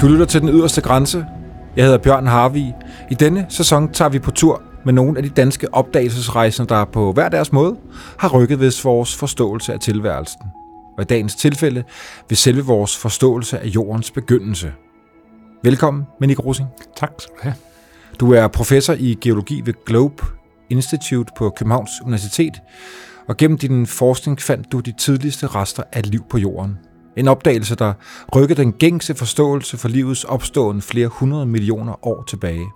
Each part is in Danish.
Du lytter til Den Yderste Grænse. Jeg hedder Bjørn Harvi. I denne sæson tager vi på tur med nogle af de danske opdagelsesrejsende, der på hver deres måde har rykket ved vores forståelse af tilværelsen. Og i dagens tilfælde ved selve vores forståelse af jordens begyndelse. Velkommen, Menik Rosing. Tak skal du have. Du er professor i geologi ved Globe Institute på Københavns Universitet, og gennem din forskning fandt du de tidligste rester af liv på jorden. En opdagelse, der rykkede den gængse forståelse for livets opståen flere hundrede millioner år tilbage.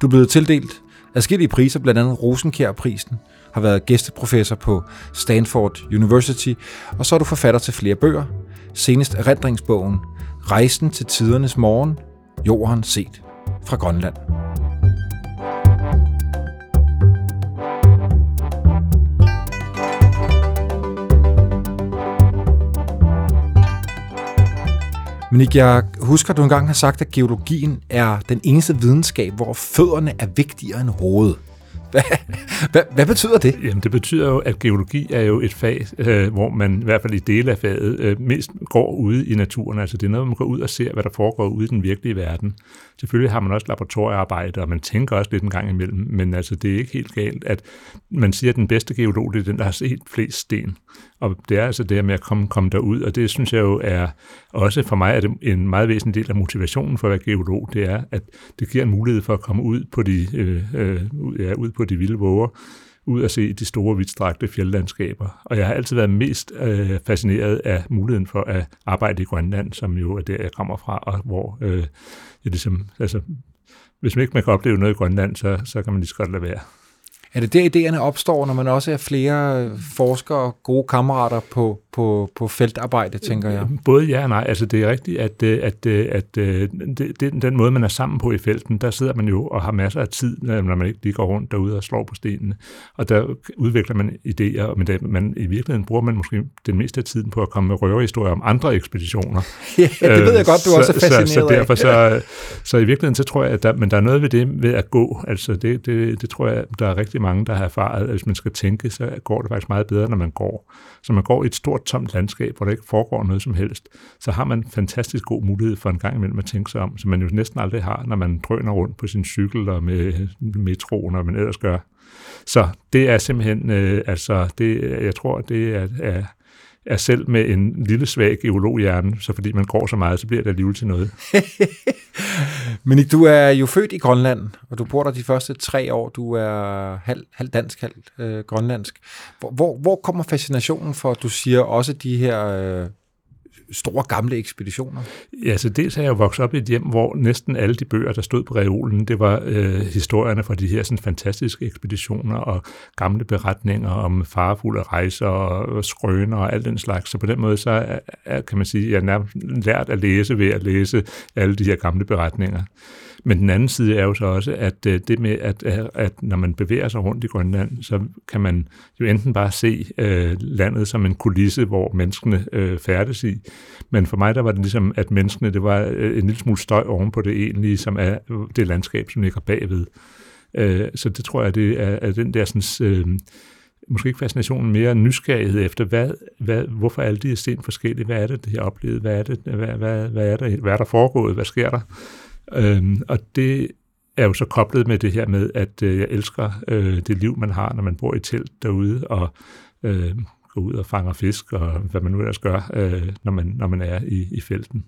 Du er blevet tildelt adskillige priser, blandt andet Rosenkjærprisen, har været gæsteprofessor på Stanford University, og så er du forfatter til flere bøger, senest erindringsbogen Rejsen til tidernes morgen, jorden set fra Grønland. Men ikke, jeg husker, at du engang har sagt, at geologien er den eneste videnskab, hvor fødderne er vigtigere end hovedet. Hvad, hvad, hvad betyder det? Jamen, det betyder jo, at geologi er jo et fag, øh, hvor man i hvert fald i dele af faget øh, mest går ude i naturen. Altså det er noget, man går ud og ser, hvad der foregår ude i den virkelige verden. Selvfølgelig har man også laboratoriearbejde, og man tænker også lidt en gang imellem, men altså det er ikke helt galt, at man siger, at den bedste geolog, det er den, der har set flest sten. Og det er altså det med at komme, komme derud, og det synes jeg jo er også for mig er det en meget væsentlig del af motivationen for at være geolog, det er, at det giver en mulighed for at komme ud på de, øh, øh, ja, ud på de vilde våger, ud og se de store, vidtstrakte fjeldlandskaber. Og jeg har altid været mest øh, fascineret af muligheden for at arbejde i Grønland, som jo er der, jeg kommer fra, og hvor øh, jeg ligesom, altså, hvis man ikke man kan opleve noget i Grønland, så, så kan man lige så godt lade være. Er det der, idéerne opstår, når man også er flere forskere og gode kammerater på, på, på feltarbejde, tænker jeg? Både ja og nej. Altså, det er rigtigt, at, øh, at, øh, at, at øh, den, den måde, man er sammen på i felten, der sidder man jo og har masser af tid, når man ikke lige går rundt derude og slår på stenene. Og der udvikler man idéer, men det, man, i virkeligheden bruger man måske den meste af tiden på at komme med røverhistorier om andre ekspeditioner. ja, det ved jeg godt, du så, også er fascineret så, så derfor, så, så i virkeligheden, så tror jeg, at der, men der er noget ved det ved at gå. Altså, det, det, det tror jeg, der er rigtig mange, der har erfaret, at hvis man skal tænke, så går det faktisk meget bedre, når man går. Så man går i et stort, tomt landskab, hvor der ikke foregår noget som helst, så har man fantastisk god mulighed for en gang imellem at tænke sig om, som man jo næsten aldrig har, når man drøner rundt på sin cykel og med metroen, og man ellers gør. Så det er simpelthen, øh, altså, det, jeg tror, det er, er er selv med en lille svag geologhjerne, så fordi man går så meget, så bliver det alligevel til noget. Men du er jo født i Grønland, og du bor der de første tre år. Du er halv, halv dansk, halv øh, grønlandsk. Hvor, hvor, hvor kommer fascinationen for, du siger også de her øh, store gamle ekspeditioner? Ja, så dels har jeg vokset op i et hjem, hvor næsten alle de bøger, der stod på reolen, det var øh, historierne fra de her sådan, fantastiske ekspeditioner og gamle beretninger om farefulde rejser og skrøner og alt den slags. Så på den måde, så er, kan man sige, at jeg har lært at læse ved at læse alle de her gamle beretninger. Men den anden side er jo så også, at øh, det med, at, at når man bevæger sig rundt i Grønland, så kan man jo enten bare se øh, landet som en kulisse, hvor menneskene øh, færdes i, men for mig der var det ligesom, at menneskene, det var øh, en lille smule støj oven på det egentlige, som er det landskab, som ligger bagved. Øh, så det tror jeg, det er, er den der sådan... Øh, måske ikke fascinationen, mere nysgerrighed efter, hvad, hvad, hvorfor er alle de her sten forskellige? Hvad er det, det har oplevet? Hvad er det, hvad, hvad, hvad er der, hvad er der foregået? Hvad sker der? Øhm, og det er jo så koblet med det her med, at øh, jeg elsker øh, det liv, man har, når man bor i telt derude, og øh, går ud og fanger fisk, og hvad man nu ellers gør, øh, når, man, når man er i, i felten.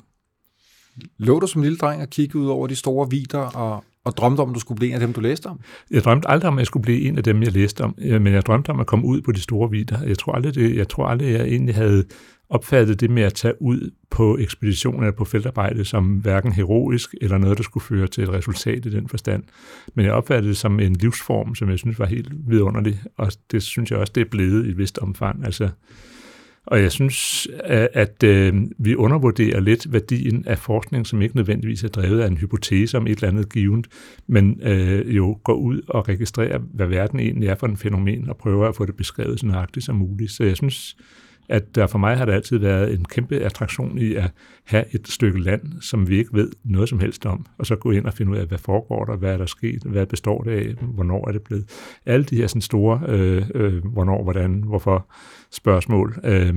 Lå du som lille dreng at kigge ud over de store vider og, og drømte om, at du skulle blive en af dem, du læste om? Jeg drømte aldrig om, at jeg skulle blive en af dem, jeg læste om, men jeg drømte om at komme ud på de store vider. Jeg tror aldrig, det, jeg, tror aldrig, jeg egentlig havde opfattede det med at tage ud på ekspedition eller på feltarbejde som hverken heroisk eller noget, der skulle føre til et resultat i den forstand. Men jeg opfattede det som en livsform, som jeg synes var helt vidunderlig, og det synes jeg også, det er blevet i et vist omfang. Altså, og jeg synes, at, at øh, vi undervurderer lidt værdien af forskning, som ikke nødvendigvis er drevet af en hypotese om et eller andet givet, men øh, jo går ud og registrerer, hvad verden egentlig er for en fænomen, og prøver at få det beskrevet så nøjagtigt som muligt. Så jeg synes, at der for mig har det altid været en kæmpe attraktion i at have et stykke land, som vi ikke ved noget som helst om, og så gå ind og finde ud af, hvad foregår der, hvad er der sket, hvad består det af, hvornår er det blevet. Alle de her sådan store, øh, øh, hvornår, hvordan, hvorfor spørgsmål, øh,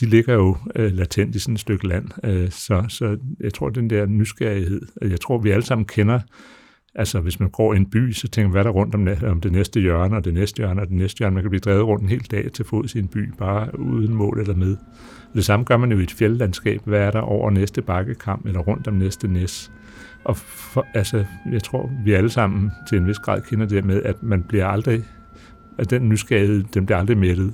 de ligger jo øh, latent i sådan et stykke land. Øh, så, så jeg tror, den der nysgerrighed, jeg tror, vi alle sammen kender, altså hvis man går i en by, så tænker man, hvad er der rundt om, om det næste hjørne, og det næste hjørne, og det næste hjørne. Man kan blive drevet rundt en hel dag til fods i en by, bare uden mål eller med. Det samme gør man jo i et fjeldlandskab. Hvad er der over næste bakkekam, eller rundt om næste næs? Og for, altså, jeg tror, vi alle sammen til en vis grad kender det med, at man bliver aldrig, at den nysgerrighed, den bliver aldrig mættet.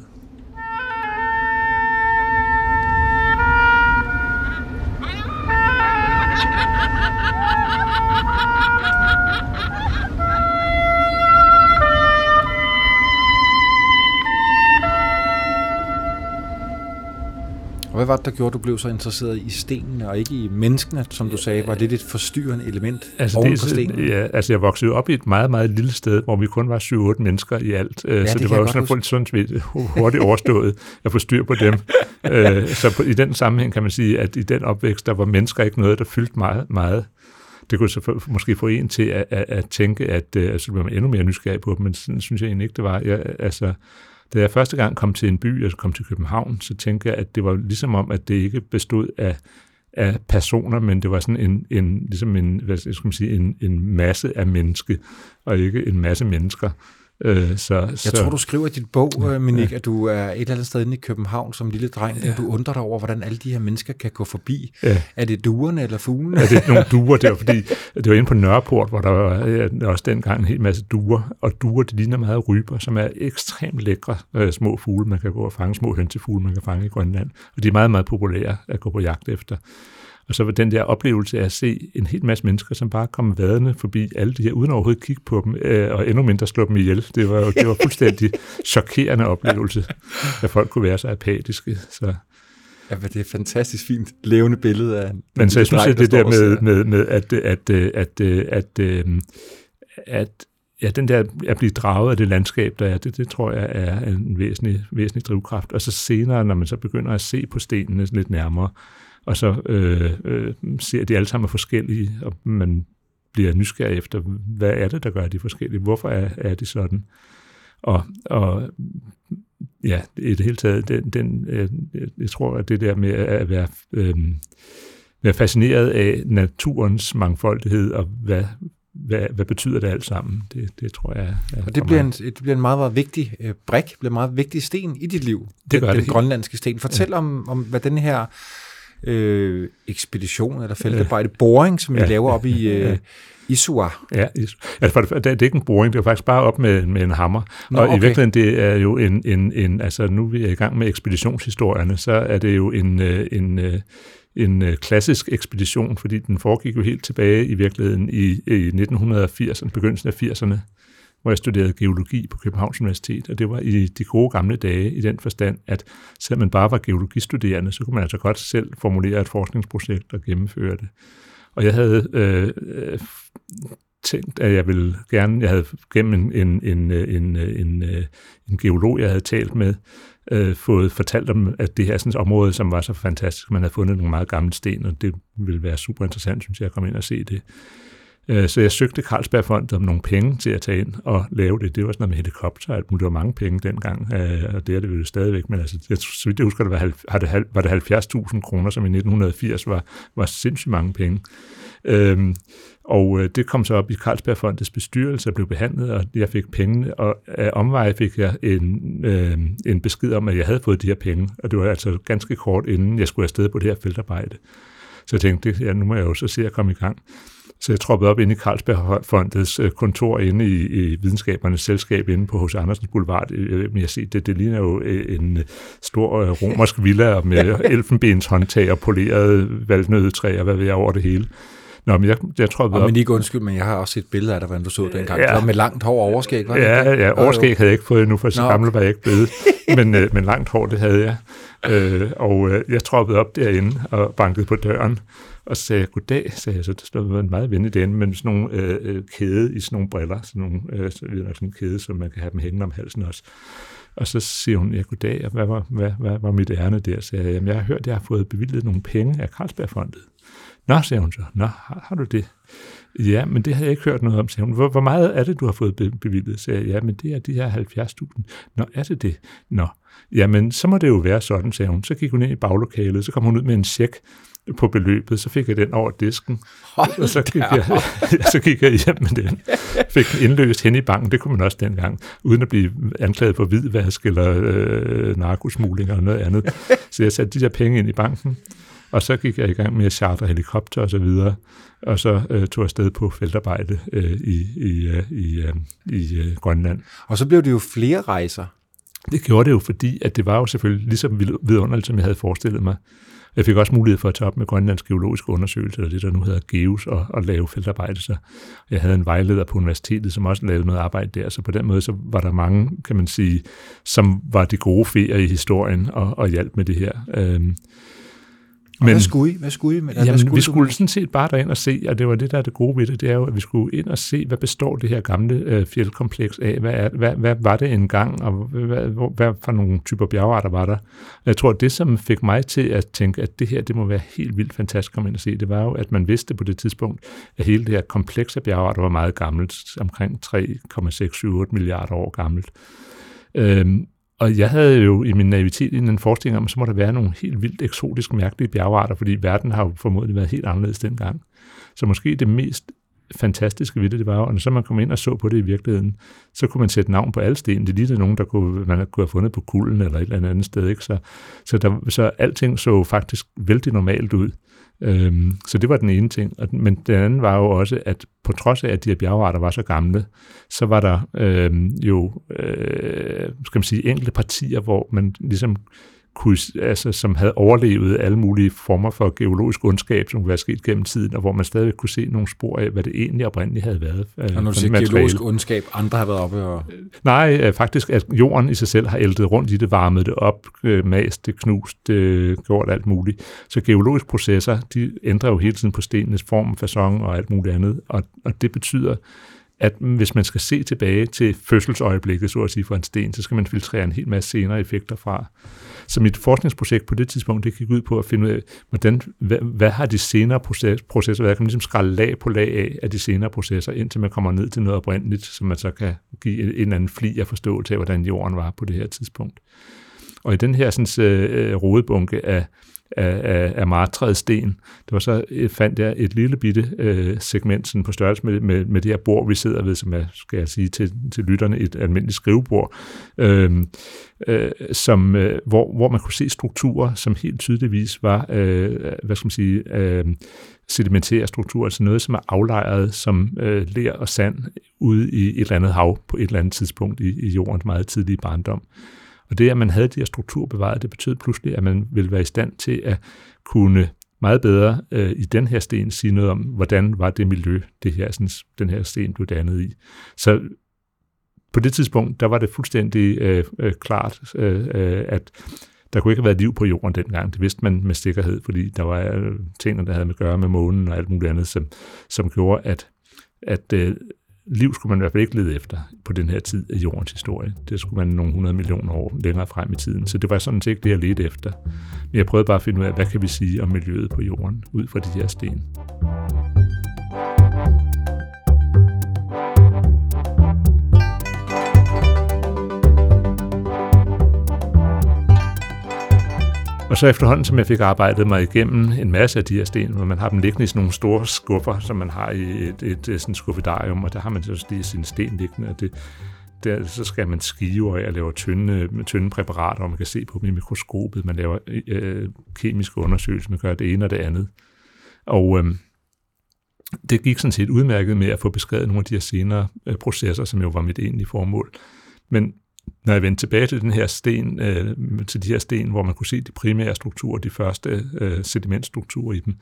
Hvad var det, der gjorde, at du blev så interesseret i stenene, og ikke i menneskene, som du sagde? Var det et forstyrrende element altså, oven det, på stenene? Ja, altså jeg voksede op i et meget, meget lille sted, hvor vi kun var 7-8 mennesker i alt. Øh, ja, så det, det var jo sådan, sådan, sådan hurtigt overstået at få styr på dem. Øh, så på, i den sammenhæng kan man sige, at i den opvækst, der var mennesker ikke noget, der fyldte meget. meget det kunne så måske få en til at, at, at tænke, at øh, altså, bliver man endnu mere nysgerrig på dem, men sådan synes jeg egentlig ikke, det var. Jeg, altså, da jeg første gang kom til en by, altså kom til København, så tænkte jeg, at det var ligesom om, at det ikke bestod af, af personer, men det var sådan en, en ligesom en, hvad skal man sige, en, en masse af menneske, og ikke en masse mennesker. Øh, så, jeg så, tror, du skriver i dit bog, ja, Minik, ja. at du er et eller andet sted inde i København som lille dreng, ja. og du undrer dig over, hvordan alle de her mennesker kan gå forbi. Ja. Er det duerne eller fuglene? Ja, det er nogle duer der, fordi det var inde på Nørreport, hvor der var ja, også dengang en hel masse duer, og duer, de ligner meget ryber, som er ekstremt lækre øh, små fugle. Man kan gå og fange små hønsefugle, man kan fange i Grønland, og de er meget, meget populære at gå på jagt efter. Og så var den der oplevelse af at se en hel masse mennesker, som bare kom vadende forbi alle de her, uden overhovedet kigge på dem, øh, og endnu mindre slå dem ihjel. Det var jo det var fuldstændig chokerende oplevelse, at folk kunne være så apatiske. Så. Ja, men det er et fantastisk fint levende billede af Men så jeg synes, at det der med, med, med at, at, at, at, at, at, at ja, den der at blive draget af det landskab, der er, det, det tror jeg er en væsentlig, væsentlig drivkraft. Og så senere, når man så begynder at se på stenene lidt nærmere, og så øh, øh, ser de alle sammen er forskellige, og man bliver nysgerrig efter, hvad er det, der gør de forskellige? Hvorfor er, er de sådan? Og, og ja, i det hele taget, den, den, øh, jeg tror, at det der med at være, øh, være fascineret af naturens mangfoldighed, og hvad, hvad, hvad betyder det alt sammen? Det, det tror jeg er Og det bliver, en, det bliver en meget, meget vigtig øh, brik, bliver en meget vigtig sten i dit liv. Det gør den, det. Den grønlandske sten. Fortæl ja. om, om, hvad den her øh, ekspedition eller feltarbejde, boring, som vi ja. laver op i øh, Isua. Ja, altså, det, det er ikke en boring, det er faktisk bare op med, med en hammer. Nå, og okay. i virkeligheden, det er jo en, en, en, altså nu vi er i gang med ekspeditionshistorierne, så er det jo en, øh, en, øh, en, en klassisk ekspedition, fordi den foregik jo helt tilbage i virkeligheden i, i 1980'erne, begyndelsen af 80'erne hvor jeg studerede geologi på Københavns Universitet, og det var i de gode gamle dage i den forstand, at selvom man bare var geologistuderende, så kunne man altså godt selv formulere et forskningsprojekt og gennemføre det. Og jeg havde øh, øh tænkt, at jeg ville gerne, jeg havde gennem en, en, en, en, en, en geolog, jeg havde talt med, øh, fået fortalt om, at det her sådan et område, som var så fantastisk, man havde fundet nogle meget gamle sten, og det ville være super interessant, synes jeg, at komme ind og se det. Øh, så jeg søgte Carlsbergfondet om nogle penge til at tage ind og lave det. Det var sådan noget med helikopter, at det var mange penge dengang, øh, og det er det jo stadigvæk. Men altså, jeg, så vidt jeg husker, det var, var det 70.000 kroner, som i 1980 var, var sindssygt mange penge. Øhm, og øh, det kom så op i Carlsbergfondets bestyrelse og blev behandlet, og jeg fik pengene, og af omveje fik jeg en, øh, en besked om, at jeg havde fået de her penge, og det var altså ganske kort inden jeg skulle afsted på det her feltarbejde. Så jeg tænkte, ja, nu må jeg jo så se at komme i gang. Så jeg troppede op ind i Carlsbergfondets øh, kontor inde i, i videnskabernes selskab inde på Hos Andersens Boulevard. Men jeg ser, det, det ligner jo øh, en stor øh, romersk villa med elfenbens håndtag og polerede valnødetræer, hvad ved jeg, over det hele. Nå, men jeg, jeg tror, og men ikke undskyld, men jeg har også set billeder af dig, hvordan du så dengang. Ja. Det var med langt hår og overskæg, var det Ja, ja, overskæg havde jeg ikke fået endnu, for så gammel var jeg ikke blevet. men, øh, men langt hår, det havde jeg. Øh, og øh, jeg troppede op derinde og bankede på døren. Og sagde goddag, sagde jeg, så det stod en meget venlig den, men sådan nogle øh, øh, kæde i sådan nogle briller, sådan, nogle, øh, sådan en kæde, så man kan have dem hængende om halsen også. Og så siger hun, ja, goddag, og hvad var, hvad, hvad var mit ærne der? Så sagde jeg, jamen, jeg har hørt, at jeg har fået bevilget nogle penge af Carlsbergfondet. Nå, siger hun så, nå, har, har du det? Ja, men det havde jeg ikke hørt noget om, sagde hun. Hvor, hvor meget er det, du har fået bevilget? Sagde jeg, ja, men det er de her 70.000. Nå, er det det? Nå, jamen, så må det jo være sådan, sagde hun. Så gik hun ind i baglokalet, så kom hun ud med en check på beløbet, så fik jeg den over disken, Hold og så gik, jeg, så gik jeg hjem med den. Fik den indløst hen i banken, det kunne man også dengang, uden at blive anklaget for hvidvask eller øh, narkosmugling eller noget andet. Så jeg satte de der penge ind i banken, og så gik jeg i gang med at charter helikopter og så videre, og så øh, tog jeg sted på feltarbejde øh, i, i, øh, i, øh, i øh, Grønland. Og så blev det jo flere rejser. Det gjorde det jo, fordi at det var jo selvfølgelig lige så vidunderligt, som jeg havde forestillet mig. Jeg fik også mulighed for at tage op med Grønlands geologiske undersøgelse, eller det, der nu hedder GEUS, og, og lave feltarbejde. Så jeg havde en vejleder på universitetet, som også lavede noget arbejde der, så på den måde så var der mange, kan man sige, som var de gode feer i historien og, og hjalp med det her. Øhm, men, hvad skulle I? Hvad skulle I med jamen, hvad skulle vi skulle sådan set bare derind og se, og det var det, der er det gode ved det, det er jo, at vi skulle ind og se, hvad består det her gamle øh, fjeldkompleks af? Hvad, er, hvad, hvad var det engang, og hvad, hvad, hvad for nogle typer bjergarter var der? Jeg tror, det, som fik mig til at tænke, at det her, det må være helt vildt fantastisk at komme ind og se, det var jo, at man vidste på det tidspunkt, at hele det her kompleks af bjergarter var meget gammelt, omkring 3,678 milliarder år gammelt. Øhm, og jeg havde jo i min naivitet en forestilling om, at så må der være nogle helt vildt eksotisk mærkelige bjergarter, fordi verden har jo formodentlig været helt anderledes dengang. Så måske det mest fantastiske ved det, det var jo, at når så man kom ind og så på det i virkeligheden, så kunne man sætte navn på alle sten. Det lignede nogen, der kunne, man kunne have fundet på kulden eller et eller andet sted. Ikke? Så, så, der, så alting så faktisk vældig normalt ud. Øhm, så det var den ene ting. Men den anden var jo også, at på trods af, at de her bjergarter var så gamle, så var der øhm, jo, øh, skal man sige, enkelte partier, hvor man ligesom kunne, altså, som havde overlevet alle mulige former for geologisk ondskab, som kunne være sket gennem tiden, og hvor man stadig kunne se nogle spor af, hvad det egentlig oprindeligt havde været. Øh, og når du siger materiale. geologisk ondskab, andre har været oppe og... Nej, øh, faktisk, at jorden i sig selv har ældet rundt i det, varmet det op, øh, mast det, knust det, gjort alt muligt. Så geologiske processer, de ændrer jo hele tiden på stenenes form, fason og alt muligt andet, og, og det betyder, at hvis man skal se tilbage til fødselsøjeblikket, så at sige, for en sten, så skal man filtrere en hel masse senere effekter fra. Så mit forskningsprojekt på det tidspunkt, det gik ud på at finde ud af, hvordan, hvad, hvad har de senere proces, processer været? Kan man ligesom skrælle lag på lag af, af de senere processer, indtil man kommer ned til noget oprindeligt, så man så kan give en, en eller anden fli af forståelse af, hvordan jorden var på det her tidspunkt. Og i den her sådan, øh, øh rodebunke af af, af, af martrædsten. Det var så øh, fandt jeg et lille bitte øh, segment sådan på størrelse med, med, med det her bord, vi sidder ved, som er, skal jeg sige til, til lytterne, et almindeligt skrivebord, øh, øh, som, øh, hvor, hvor man kunne se strukturer, som helt tydeligvis var, øh, hvad skal man sige, øh, sedimentære strukturer, altså noget, som er aflejret som øh, ler og sand ude i et eller andet hav på et eller andet tidspunkt i, i jordens meget tidlige barndom. Og det, at man havde de her strukturer bevaret, det betød pludselig, at man ville være i stand til at kunne meget bedre øh, i den her sten sige noget om, hvordan var det miljø, det her, sådan, den her sten blev dannet i. Så på det tidspunkt, der var det fuldstændig øh, øh, klart, øh, øh at der kunne ikke have været liv på jorden dengang. Det vidste man med sikkerhed, fordi der var øh, ting, der havde med at gøre med månen og alt muligt andet, som, som gjorde, at, at øh, liv skulle man i hvert fald ikke lede efter på den her tid af jordens historie. Det skulle man nogle hundrede millioner år længere frem i tiden. Så det var sådan set ikke det, jeg ledte efter. Men jeg prøvede bare at finde ud af, hvad kan vi sige om miljøet på jorden, ud fra de her sten. Og så efterhånden, som jeg fik arbejdet mig igennem en masse af de her sten, hvor man har dem liggende i sådan nogle store skuffer, som man har i et, et, et sådan skuffedarium, og der har man så lige sin sten liggende, og det, der, så skal man skive og lave tynde, tynde præparater, og man kan se på dem i mikroskopet, man laver øh, kemiske undersøgelser, man gør det ene og det andet. Og øh, det gik sådan set udmærket med at få beskrevet nogle af de her senere øh, processer, som jo var mit egentlige formål. Men når jeg vendte tilbage til den her sten, øh, til de her sten, hvor man kunne se de primære strukturer, de første øh, sedimentstrukturer i dem,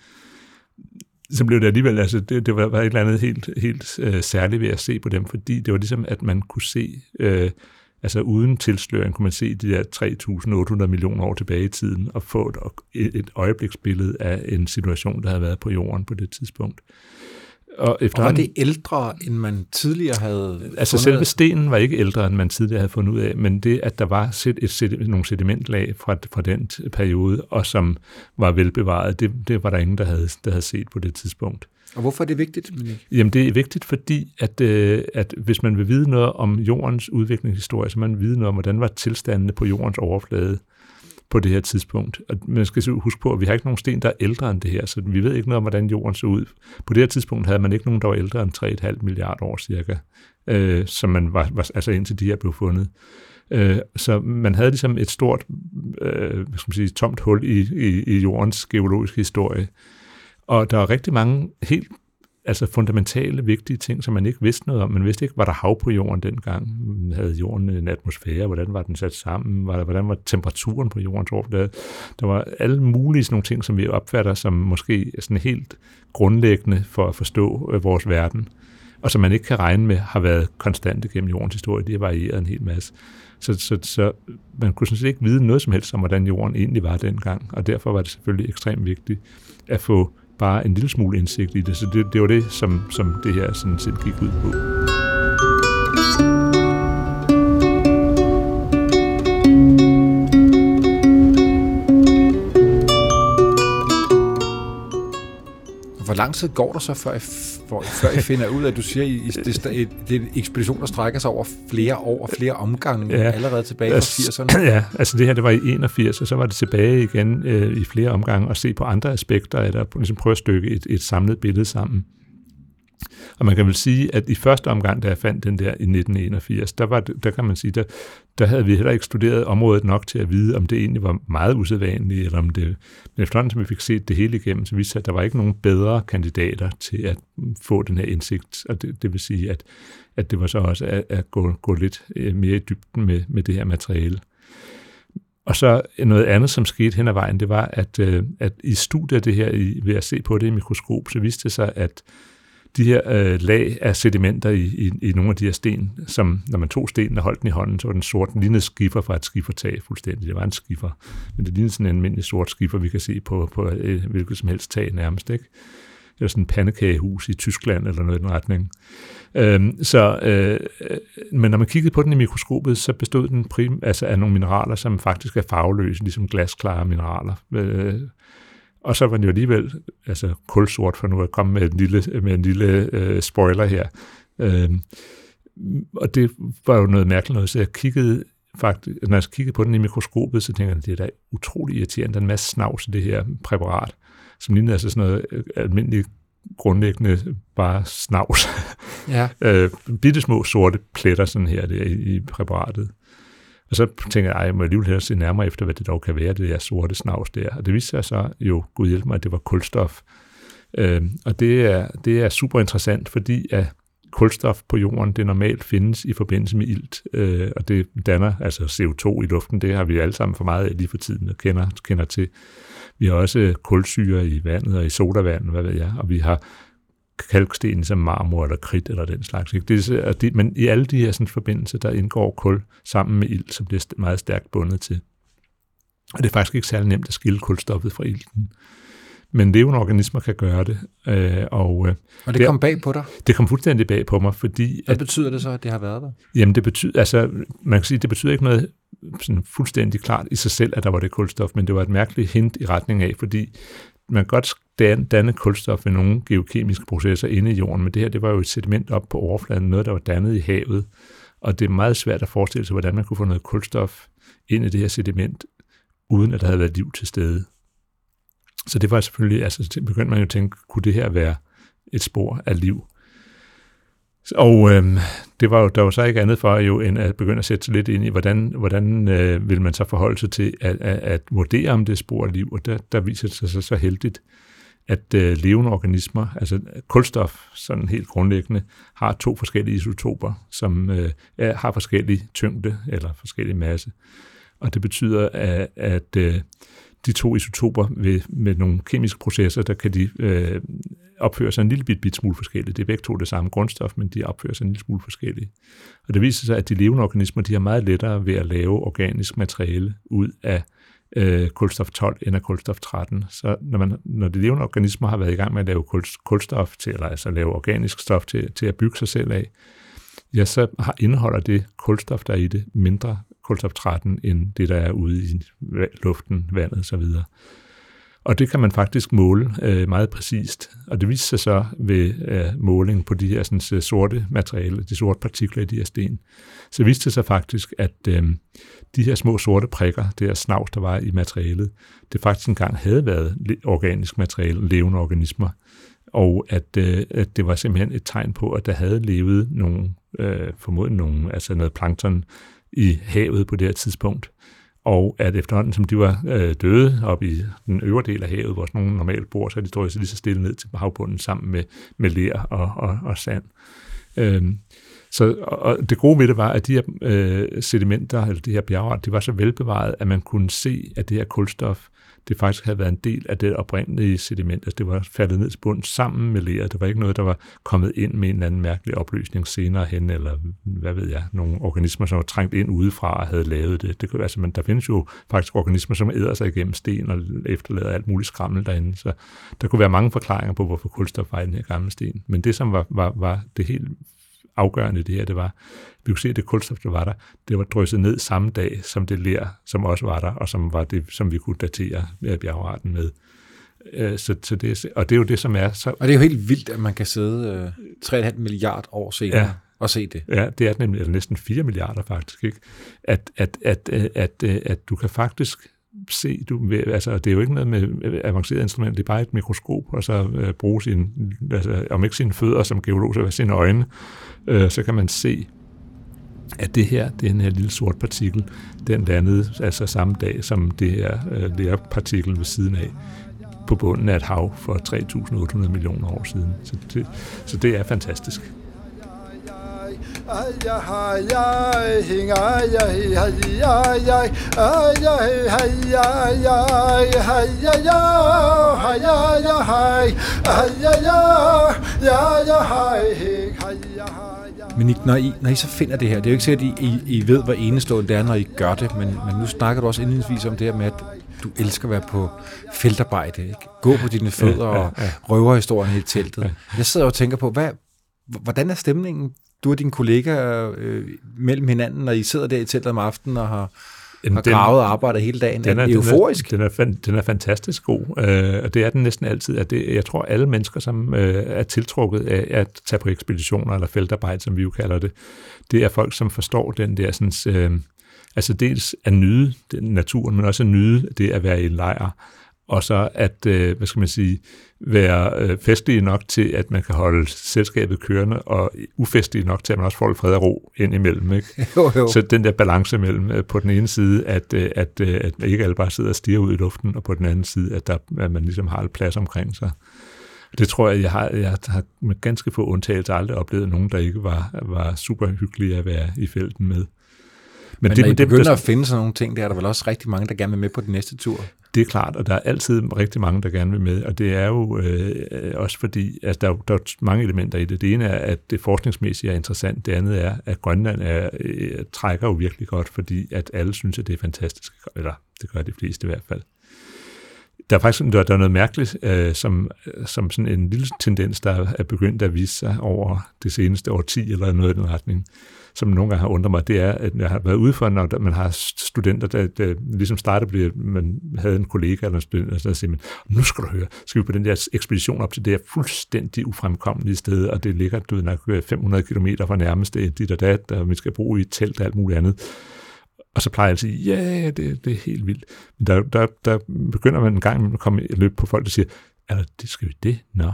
så blev det alligevel, altså det, det var, var et eller andet helt, helt øh, særligt ved at se på dem, fordi det var ligesom, at man kunne se, øh, altså uden tilsløring, kunne man se de der 3.800 millioner år tilbage i tiden, og få et, et øjebliksbillede af en situation, der havde været på jorden på det tidspunkt. Og, og var det ældre, end man tidligere havde Altså selve stenen var ikke ældre, end man tidligere havde fundet ud af, men det, at der var set et, et, nogle sedimentlag fra, fra den periode, og som var velbevaret, det, det var der ingen, der havde, der havde set på det tidspunkt. Og hvorfor er det vigtigt? Jamen det er vigtigt, fordi at, øh, at hvis man vil vide noget om jordens udviklingshistorie, så man vil vide noget om, hvordan var tilstandene på jordens overflade på det her tidspunkt. Og man skal huske på, at vi har ikke nogen sten, der er ældre end det her, så vi ved ikke noget om, hvordan jorden så ud. På det her tidspunkt havde man ikke nogen, der var ældre end 3,5 milliarder år cirka, øh, som man var, var, altså indtil de her blev fundet. Øh, så man havde ligesom et stort, øh, hvad skal man sige, tomt hul i, i, i jordens geologiske historie. Og der er rigtig mange helt altså fundamentale, vigtige ting, som man ikke vidste noget om. Man vidste ikke, var der hav på jorden dengang? Havde jorden en atmosfære? Hvordan var den sat sammen? Var der, hvordan var temperaturen på jordens overflade? Der var alle mulige sådan nogle ting, som vi opfatter som måske sådan helt grundlæggende for at forstå øh, vores verden, og som man ikke kan regne med har været konstante gennem jordens historie. Det har varieret en hel masse. Så, så, så man kunne sådan set ikke vide noget som helst om, hvordan jorden egentlig var dengang, og derfor var det selvfølgelig ekstremt vigtigt at få bare en lille smule indsigt i det. Så det, det var det, som, som det her sådan set gik ud på. Hvor lang tid går der så, før I, for, før I finder ud af, at du siger, at det, det, det er en ekspedition, der strækker sig over flere år og flere omgange, ja. allerede tilbage fra 80'erne? Ja, altså det her, det var i 81, og så var det tilbage igen øh, i flere omgange og se på andre aspekter og ligesom prøve at stykke et, et samlet billede sammen. Og man kan vel sige, at i første omgang, da jeg fandt den der i 1981, der, var, der kan man sige, der, der havde vi heller ikke studeret området nok til at vide, om det egentlig var meget usædvanligt, eller om det... Men efterhånden, som vi fik set det hele igennem, så viste at der var ikke nogen bedre kandidater til at få den her indsigt. Og det, det vil sige, at, at det var så også at, at gå, gå lidt øh, mere i dybden med, med det her materiale. Og så noget andet, som skete hen ad vejen, det var, at, øh, at i studiet af det her, ved at se på det i mikroskop, så viste det sig, at de her øh, lag af sedimenter i, i, i nogle af de her sten, som når man tog stenen og holdt den i hånden, så var den sort, den lignede skiffer fra et skiffertag fuldstændig. Det var en skiffer, men det lignede sådan en almindelig sort skiffer, vi kan se på, på øh, hvilket som helst tag nærmest. Ikke? Det var sådan et pandekagehus i Tyskland eller noget i den retning. Øhm, så, øh, øh men når man kiggede på den i mikroskopet, så bestod den prim, altså af nogle mineraler, som faktisk er farveløse, ligesom glasklare mineraler. Øh, og så var den jo alligevel altså kulsort, for nu at komme med en lille, med en lille øh, spoiler her. Øh, og det var jo noget mærkeligt noget, så jeg kiggede faktisk, når jeg kiggede på den i mikroskopet, så tænkte jeg, det er da utrolig irriterende, der er en masse snavs i det her præparat, som ligner altså sådan noget øh, almindeligt grundlæggende bare snavs. Ja. øh, bitte små sorte pletter sådan her der i, i præparatet. Og så tænkte jeg, at jeg må alligevel hellere se nærmere efter, hvad det dog kan være, det der sorte snavs der. Og det viste sig så jo, gud hjælp mig, at det var kulstof. Øh, og det er, det er super interessant, fordi at kulstof på jorden, det normalt findes i forbindelse med ilt, øh, og det danner altså CO2 i luften, det har vi alle sammen for meget af lige for tiden og kender, kender til. Vi har også kulsyre i vandet og i sodavand, hvad ved jeg, og vi har kalksten som marmor eller kridt eller den slags. Ikke? Det er, det, men i alle de her sådan, forbindelser, der indgår kul sammen med ilt, som bliver meget stærkt bundet til. Og det er faktisk ikke særlig nemt at skille kulstoffet fra ilten. Men levende organismer kan gøre det. Øh, og, øh, og det kom bag på dig? Det kom fuldstændig bag på mig, fordi... Hvad at, betyder det så, at det har været der? Jamen det betyder, altså man kan sige, det betyder ikke noget sådan fuldstændig klart i sig selv, at der var det kulstof, men det var et mærkeligt hint i retning af, fordi man kan godt danne kulstof ved nogle geokemiske processer inde i jorden, men det her det var jo et sediment op på overfladen, noget der var dannet i havet, og det er meget svært at forestille sig, hvordan man kunne få noget kulstof ind i det her sediment, uden at der havde været liv til stede. Så det var selvfølgelig, altså begyndte man jo at tænke, kunne det her være et spor af liv? Og øhm, det var jo, der var så ikke andet for jo, end at begynde at sætte sig lidt ind i, hvordan, hvordan øh, vil man så forholde sig til at, at, at vurdere, om det er spor af liv. Og der, der viser det sig så, så heldigt, at øh, levende organismer, altså kulstof sådan helt grundlæggende, har to forskellige isotoper, som øh, er, har forskellige tyngde eller forskellige masse. Og det betyder, at, at øh, de to isotoper ved, med nogle kemiske processer, der kan de øh, opføre sig en lille bit, bit smule forskelligt. Det er begge to det samme grundstof, men de opfører sig en lille smule forskelligt. Og det viser sig, at de levende organismer de har meget lettere ved at lave organisk materiale ud af øh, kulstof 12 end af kulstof 13. Så når, man, når de levende organismer har været i gang med at lave kul, kulstof til, eller altså lave organisk stof til, til at bygge sig selv af, ja, så har, indeholder det kulstof, der er i det, mindre kulstof 13 end det, der er ude i luften, vandet osv. Og det kan man faktisk måle øh, meget præcist. Og det viser sig så ved øh, måling på de her sådan, øh, sorte materialer, de sorte partikler i de her sten. Så viste det sig faktisk, at øh, de her små sorte prikker, det her snavs, der var i materialet, det faktisk engang havde været organisk materiale, levende organismer. Og at, øh, at det var simpelthen et tegn på, at der havde levet nogle, øh, formodentlig nogle, altså noget plankton i havet på det her tidspunkt og at efterhånden, som de var øh, døde op i den øvre del af havet, hvor sådan nogen normalt bor, så er de drøjet lige så stille ned til havbunden sammen med, med ler og, og, og sand. Øhm, så, og det gode ved det var, at de her øh, sedimenter, eller de her bjergart, de var så velbevaret, at man kunne se, at det her kulstof, det faktisk havde været en del af det oprindelige sediment. Altså det var faldet ned til bunden sammen med leret. Det var ikke noget, der var kommet ind med en eller anden mærkelig opløsning senere hen, eller hvad ved jeg, nogle organismer, som var trængt ind udefra og havde lavet det. det kunne, altså, men der findes jo faktisk organismer, som æder sig igennem sten og efterlader alt muligt skrammel derinde. Så der kunne være mange forklaringer på, hvorfor kulstof var i den her gamle sten. Men det, som var, var, var det helt afgørende det her, det var, vi kunne se, at det kulstof, der var der, det var drysset ned samme dag, som det ler, som også var der, og som var det, som vi kunne datere bjergarten med. Øh, så, så det, og det er jo det, som er så... Og det er jo helt vildt, at man kan sidde øh, 3,5 milliard år senere ja. og se det. Ja, det er nemlig eller næsten 4 milliarder faktisk. Ikke? At, at, at, at, at, at du kan faktisk se, du, altså det er jo ikke noget med avanceret instrument, det er bare et mikroskop, og så øh, bruge sin, altså, om ikke sine fødder som geolog, så sine øjne, øh, så kan man se, at det her, den her lille sort partikel, den landede altså samme dag som det her øh, lærpartikel ved siden af på bunden af et hav for 3.800 millioner år siden. Så det, så det er fantastisk. Men I, når, I, når I så finder det her, det er jo ikke sikkert, at I, I ved, hvad enestående det er, når I gør det, men, men nu snakker du også indledningsvis om det her med, at du elsker at være på feltarbejde, ikke? gå på dine fødder og røver historien i teltet. Jeg sidder og tænker på, hvad, hvordan er stemningen du og dine kollegaer øh, mellem hinanden, når I sidder der i teltet om aftenen og har, har den, gravet og arbejdet hele dagen? Den er, er euforisk. Den er, den, er, den er fantastisk god, øh, og det er den næsten altid. At det, jeg tror, alle mennesker, som øh, er tiltrukket af at tage på ekspeditioner eller feltarbejde, som vi jo kalder det, det er folk, som forstår den der sådan, øh, altså dels at nyde den naturen, men også at nyde det at være i en lejr og så at, øh, hvad skal man sige, være øh, festlige nok til, at man kan holde selskabet kørende, og ufestlige nok til, at man også får fred og ro ind imellem. Ikke? jo, jo. Så den der balance mellem øh, på den ene side, at, øh, at, øh, at ikke alle bare sidder og stiger ud i luften, og på den anden side, at, der, at man ligesom har et plads omkring sig. Det tror jeg, jeg har, jeg har med ganske få undtagelser aldrig oplevet nogen, der ikke var, var super hyggelige at være i felten med. Men, Men det, når I begynder det, at finde sådan nogle ting, der er der vel også rigtig mange, der gerne vil med på den næste tur? Det er klart, og der er altid rigtig mange, der gerne vil med, og det er jo øh, også fordi, at der, der er mange elementer i det. Det ene er, at det forskningsmæssigt er interessant, det andet er, at Grønland er, øh, trækker jo virkelig godt, fordi at alle synes, at det er fantastisk, eller det gør de fleste i hvert fald. Der er faktisk der, der er noget mærkeligt, øh, som, øh, som sådan en lille tendens, der er begyndt at vise sig over det seneste årti, eller noget i den retning som nogle gange har undret mig, det er, at jeg har været ude for, når man har studenter, der, der ligesom starter, fordi man havde en kollega eller en student, og så siger man, nu skal du høre, skal vi på den der ekspedition op til det her fuldstændig ufremkommelige sted, og det ligger du ved, nok øh, 500 km fra nærmeste dit og dat, og vi skal bo i et telt og alt muligt andet. Og så plejer jeg at sige, ja, yeah, det, det er helt vildt. Men der, der, der begynder man en gang at komme i løb på folk, der siger, er det skal vi det? Nå,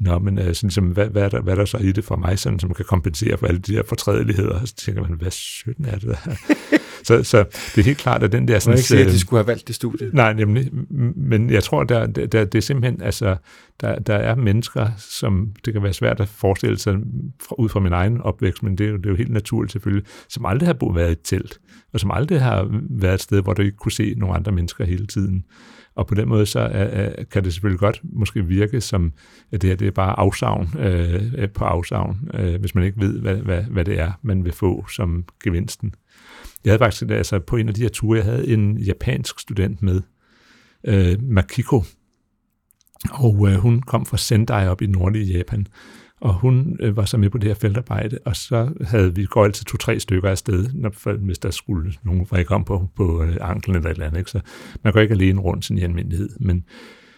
Nå, men øh, sådan, som, hvad, hvad, er der, hvad er der så i det for mig, sådan, som kan kompensere for alle de her fortrædeligheder? Og så tænker man, hvad sytten er det der? så, så det er helt klart, at den der... Sådan, jeg ikke sige, at de skulle have valgt det studie. Nej, nemlig. Men jeg tror, der, der, der, det er simpelthen, altså, der, der er mennesker, som det kan være svært at forestille sig fra, ud fra min egen opvækst, men det er, jo, det er jo helt naturligt selvfølgelig, som aldrig har boet været i et telt, og som aldrig har været et sted, hvor du ikke kunne se nogle andre mennesker hele tiden. Og på den måde så er, er, kan det selvfølgelig godt måske virke som, at det her det er bare afsavn øh, på afsavn, øh, hvis man ikke ved, hvad, hvad, hvad det er, man vil få som gevinsten. Jeg havde faktisk, altså på en af de her ture, jeg havde en japansk student med, øh, Makiko, og øh, hun kom fra Sendai op i nordlige Japan, og hun øh, var så med på det her feltarbejde, og så havde vi gået altid to-tre stykker afsted, når, for, hvis der skulle nogen række om på, på øh, anklen eller et eller andet. Ikke? Så man går ikke alene rundt sådan i almindelighed. Men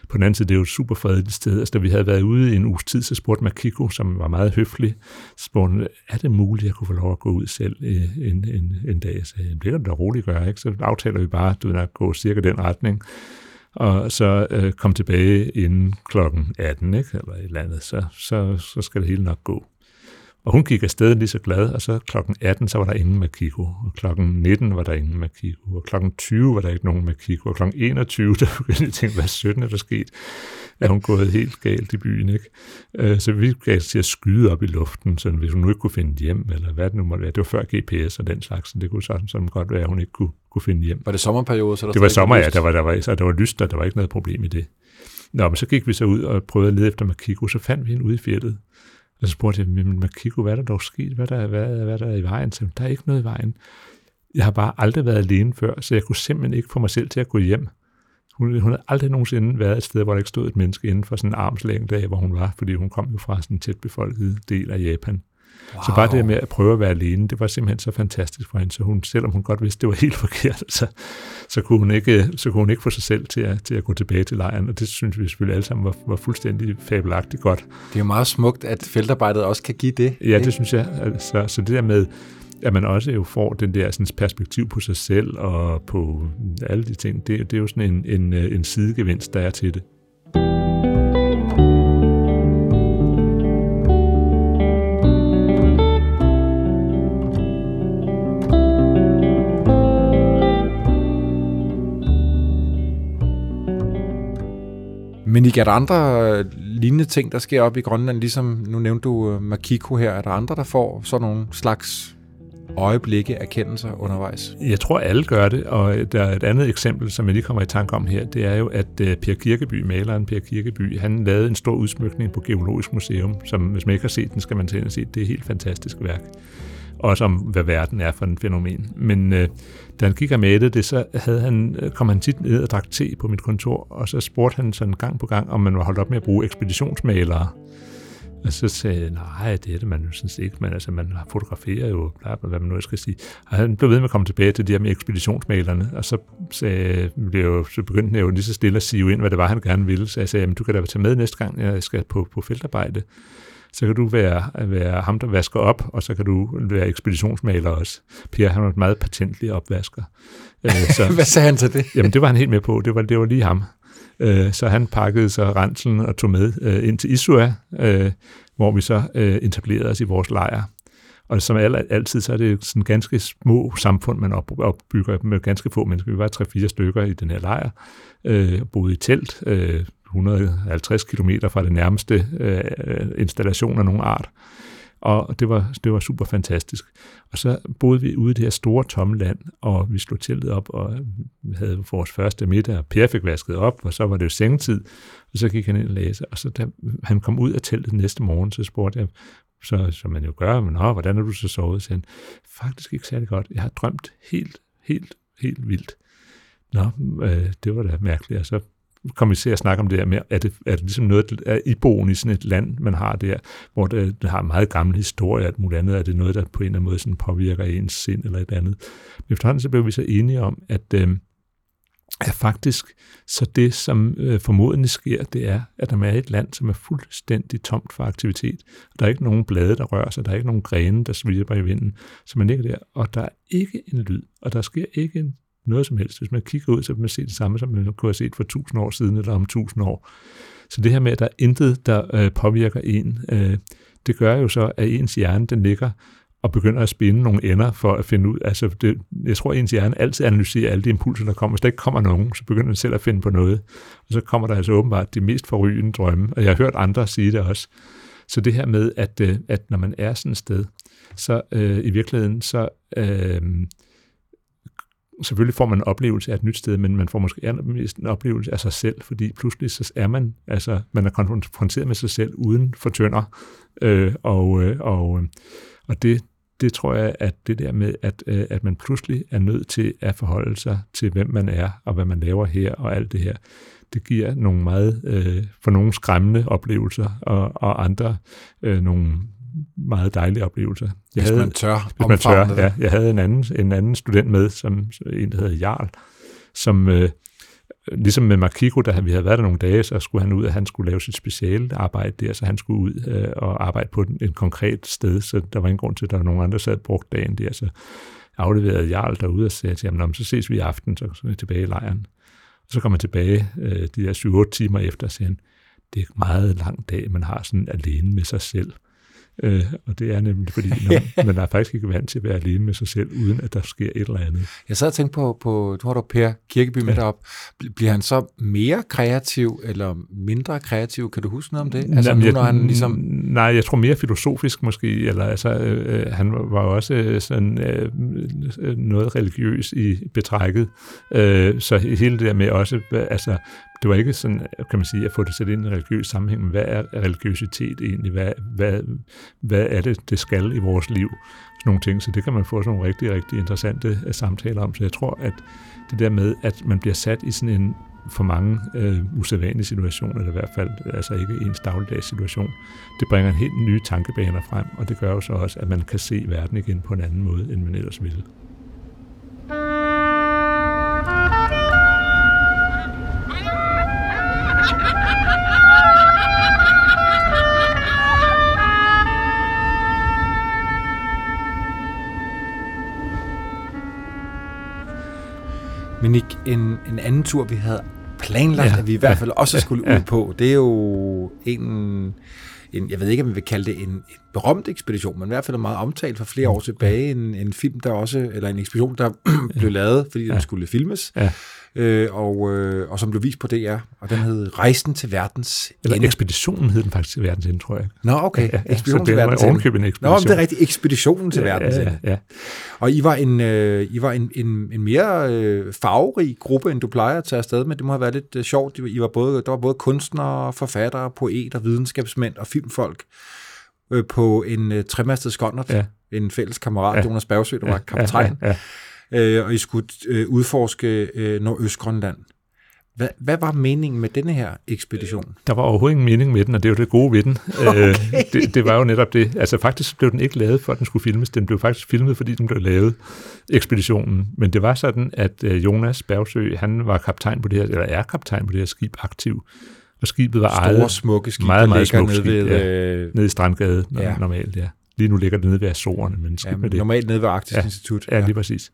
på den anden side, det er jo et super fredeligt sted. Altså, da vi havde været ude i en uges tid, så spurgte Makiko, som var meget høflig, spurgte, er det muligt, at jeg kunne få lov at gå ud selv øh, en, en, en dag? Jeg sagde, det kan du da roligt gøre, ikke? Så aftaler vi bare, du ved, at gå cirka den retning og så øh, kom tilbage inden klokken 18, ikke? eller et eller andet, så, så, så skal det hele nok gå. Og hun gik afsted lige så glad, og så klokken 18, så var der ingen Makiko, og klokken 19 var der ingen Makiko, og klokken 20 var der ikke nogen Makiko, og klokken 21, der begyndte jeg tænke, hvad 17 er der sket? Er hun gået helt galt i byen, ikke? Øh, så vi gav til at skyde op i luften, så hvis hun nu ikke kunne finde hjem, eller hvad det nu måtte være. Det var før GPS og den slags, så det kunne sådan, sådan godt være, at hun ikke kunne, kunne finde hjem. Var det sommerperiode? Så der det var sommer, ja, der var, der var, så der var lyst, og der var ikke noget problem i det. Nå, men så gik vi så ud og prøvede at lede efter Makiko, så fandt vi hende ude i fjellet. Og så spurgte jeg, men Makiko, hvad er der dog sket? Hvad er der, hvad, hvad er der i vejen? Så der er ikke noget i vejen. Jeg har bare aldrig været alene før, så jeg kunne simpelthen ikke få mig selv til at gå hjem. Hun, hun havde aldrig nogensinde været et sted, hvor der ikke stod et menneske inden for sådan en armslængde af, hvor hun var, fordi hun kom jo fra sådan en tæt befolket del af Japan. Wow. Så bare det med at prøve at være alene, det var simpelthen så fantastisk for hende, så hun, selvom hun godt vidste, det var helt forkert, så, så, kunne, hun ikke, så kunne hun ikke få sig selv til at, til at gå tilbage til lejren, og det synes vi selvfølgelig alle sammen var, var fuldstændig fabelagtigt godt. Det er jo meget smukt, at feltarbejdet også kan give det. Ja, ikke? det synes jeg. Altså, så det der med, at man også jo får den der sådan, perspektiv på sig selv og på alle de ting, det, det er jo sådan en, en, en sidegevinst, der er til det. Men ikke er der andre øh, lignende ting, der sker op i Grønland, ligesom nu nævnte du øh, Makiko her. Er der andre, der får sådan nogle slags øjeblikke erkendelser undervejs? Jeg tror, alle gør det, og øh, der er et andet eksempel, som jeg lige kommer i tanke om her, det er jo, at Per Kirkeby, maleren Per Kirkeby, han lavede en stor udsmykning på Geologisk Museum, som hvis man ikke har set den, skal man til at se. Det er et helt fantastisk værk også om, hvad verden er for en fænomen. Men øh, da han gik og med det, så havde han, øh, kom han tit ned og drak te på mit kontor, og så spurgte han sådan gang på gang, om man var holdt op med at bruge ekspeditionsmalere. Og så sagde jeg, nej, det er det man jo sådan ikke, men altså, man fotograferer jo, bla, bla, hvad man nu skal sige. Og han blev ved med at komme tilbage til det her med ekspeditionsmalerne, og så, sagde, blev jo, så begyndte han jo lige så stille at sige ind, hvad det var, han gerne ville. Så jeg sagde, jamen, du kan da tage med næste gang, jeg skal på, på feltarbejde så kan du være, være ham, der vasker op, og så kan du være ekspeditionsmaler også. Per, han var et meget patentlig opvasker. Øh, så, Hvad sagde han til det? Jamen, det var han helt med på. Det var, det var lige ham. Øh, så han pakkede så renselen og tog med øh, ind til Isua, hvor vi så etablerede os i vores lejr. Og som altid, så er det sådan ganske små samfund, man opbygger med ganske få mennesker. Vi var tre-fire stykker i den her lejr, øh, boede i telt, øh, 150 km fra det nærmeste øh, installation af nogen art. Og det var, det var super fantastisk. Og så boede vi ude i det her store tomme land, og vi slog teltet op, og vi havde vores første middag, og Per fik vasket op, og så var det jo sengetid, og så gik han ind og læste. Og så da han kom ud af teltet næste morgen, så spurgte jeg, så, som man jo gør, men Nå, hvordan har du så sovet? Så han, faktisk ikke særlig godt. Jeg har drømt helt, helt, helt vildt. Nå, øh, det var da mærkeligt. Og så kom vi til at snakke om det her med, er det, er det ligesom noget, der er iboende i sådan et land, man har der, hvor det, det har meget gammel historie, at muligt andet, er det noget, der på en eller anden måde sådan påvirker ens sind eller et andet. Men efterhånden så blev vi så enige om, at øh, er faktisk så det, som øh, formodentlig sker, det er, at der er et land, som er fuldstændig tomt for aktivitet. Der er ikke nogen blade, der rører sig, der er ikke nogen grene, der svirper i vinden. Så man ligger der, og der er ikke en lyd, og der sker ikke en noget som helst. Hvis man kigger ud, så kan man se det samme, som man kunne have set for tusind år siden, eller om tusind år. Så det her med, at der er intet, der øh, påvirker en, øh, det gør jo så, at ens hjerne, den ligger og begynder at spinde nogle ender for at finde ud. Altså, det, jeg tror, at ens hjerne altid analyserer alle de impulser, der kommer. Hvis der ikke kommer nogen, så begynder den selv at finde på noget. Og så kommer der altså åbenbart de mest forrygende drømme. Og jeg har hørt andre sige det også. Så det her med, at, øh, at når man er sådan et sted, så øh, i virkeligheden, så øh, selvfølgelig får man en oplevelse af et nyt sted, men man får måske mest en oplevelse af sig selv, fordi pludselig så er man, altså man er konfronteret med sig selv uden for tønder, øh, og, øh, og, og det, det tror jeg, at det der med, at, øh, at man pludselig er nødt til at forholde sig til, hvem man er, og hvad man laver her, og alt det her, det giver nogle meget, øh, for nogle skræmmende oplevelser, og, og andre øh, nogle meget dejlige oplevelser. Jeg hvis havde, man tør hvis man tør, ja. Jeg havde en anden, en anden student med, som en, der hedder Jarl, som øh, ligesom med Makiko, da vi havde været der nogle dage, så skulle han ud, at han skulle lave sit speciale arbejde der, så han skulle ud øh, og arbejde på en konkret sted, så der var ingen grund til, at der var nogen andre, der sad brugt dagen der, så afleverede Jarl derude og sagde til ham, så ses vi i aften, så er vi tilbage i lejren. Og så kommer man tilbage øh, de der 7-8 timer efter, og siger han, det er en meget lang dag, man har sådan alene med sig selv. Øh, og det er nemlig, fordi man, man er faktisk ikke vant til at være alene med sig selv, uden at der sker et eller andet. Jeg sad og tænkte på, på du har du Per Kirkeby med ja. derop. Bliver han så mere kreativ, eller mindre kreativ? Kan du huske noget om det? Altså, Jamen, nu, når han ligesom... Nej, jeg tror mere filosofisk måske, eller altså, øh, øh han var også øh, sådan øh, noget religiøs i betrækket. Øh, så hele det der med også, altså, det var ikke sådan, kan man sige, at få det sat ind i en religiøs sammenhæng, men hvad er religiøsitet egentlig? Hvad, hvad, hvad er det, det skal i vores liv? Sådan nogle ting, så det kan man få sådan nogle rigtig, rigtig interessante øh, samtaler om. Så jeg tror, at det der med, at man bliver sat i sådan en for mange øh, usædvanlige situationer, eller i hvert fald altså ikke ens dagligdags situation, det bringer en helt nye tankebaner frem, og det gør jo så også, at man kan se verden igen på en anden måde, end man ellers ville. Men ikke en, en anden tur, vi havde planlagt, ja, at vi i hvert fald ja, også skulle ja, ud på, det er jo en, en, jeg ved ikke, om vi vil kalde det en, en berømt ekspedition, men i hvert fald meget omtalt for flere år tilbage, en, en film, der også, eller en ekspedition, der blev lavet, fordi den skulle filmes. Ja øh, og, øh, og som blev vist på DR, og den hed Rejsen til verdens Eller ende. ekspeditionen hed den faktisk til verdens ende, tror jeg. Nå, okay. Ja, ja, ekspeditionen til verdens ende. En ekspedition. Nå, men det er rigtigt. Ekspeditionen til ja, verdens ja, ende. Ja, ja. Og I var en, øh, I var en, en, en mere øh, farverig gruppe, end du plejer at tage afsted med. Det må have været lidt øh, sjovt. I var både, der var både kunstnere, forfattere, poeter, videnskabsmænd og filmfolk øh, på en øh, tremastet skåndert. Ja. En fælles kammerat, ja. Jonas Bergsø, der var kaptajn. Ja, ja, ja øh, og I skulle øh, udforske øh, Nordøstgrønland. Hvad, hvad var meningen med denne her ekspedition? Der var overhovedet ingen mening med den, og det jo det gode ved den. Okay. Øh, det, det var jo netop det. Altså faktisk blev den ikke lavet, for at den skulle filmes. Den blev faktisk filmet, fordi den blev lavet, ekspeditionen. Men det var sådan, at øh, Jonas Bergsø, han var kaptajn på det her, eller er kaptajn på det her skib aktiv. Og skibet var Store, ejet, smukke skib, meget, meget smukke skib, nede, ved, ja, øh, nede i Strandgade ja. normalt, ja. Lige nu ligger det nede ved Azorerne, men skidt ja, med det. Normalt nede ved Arktisk ja, Institut. Ja, ja, lige præcis.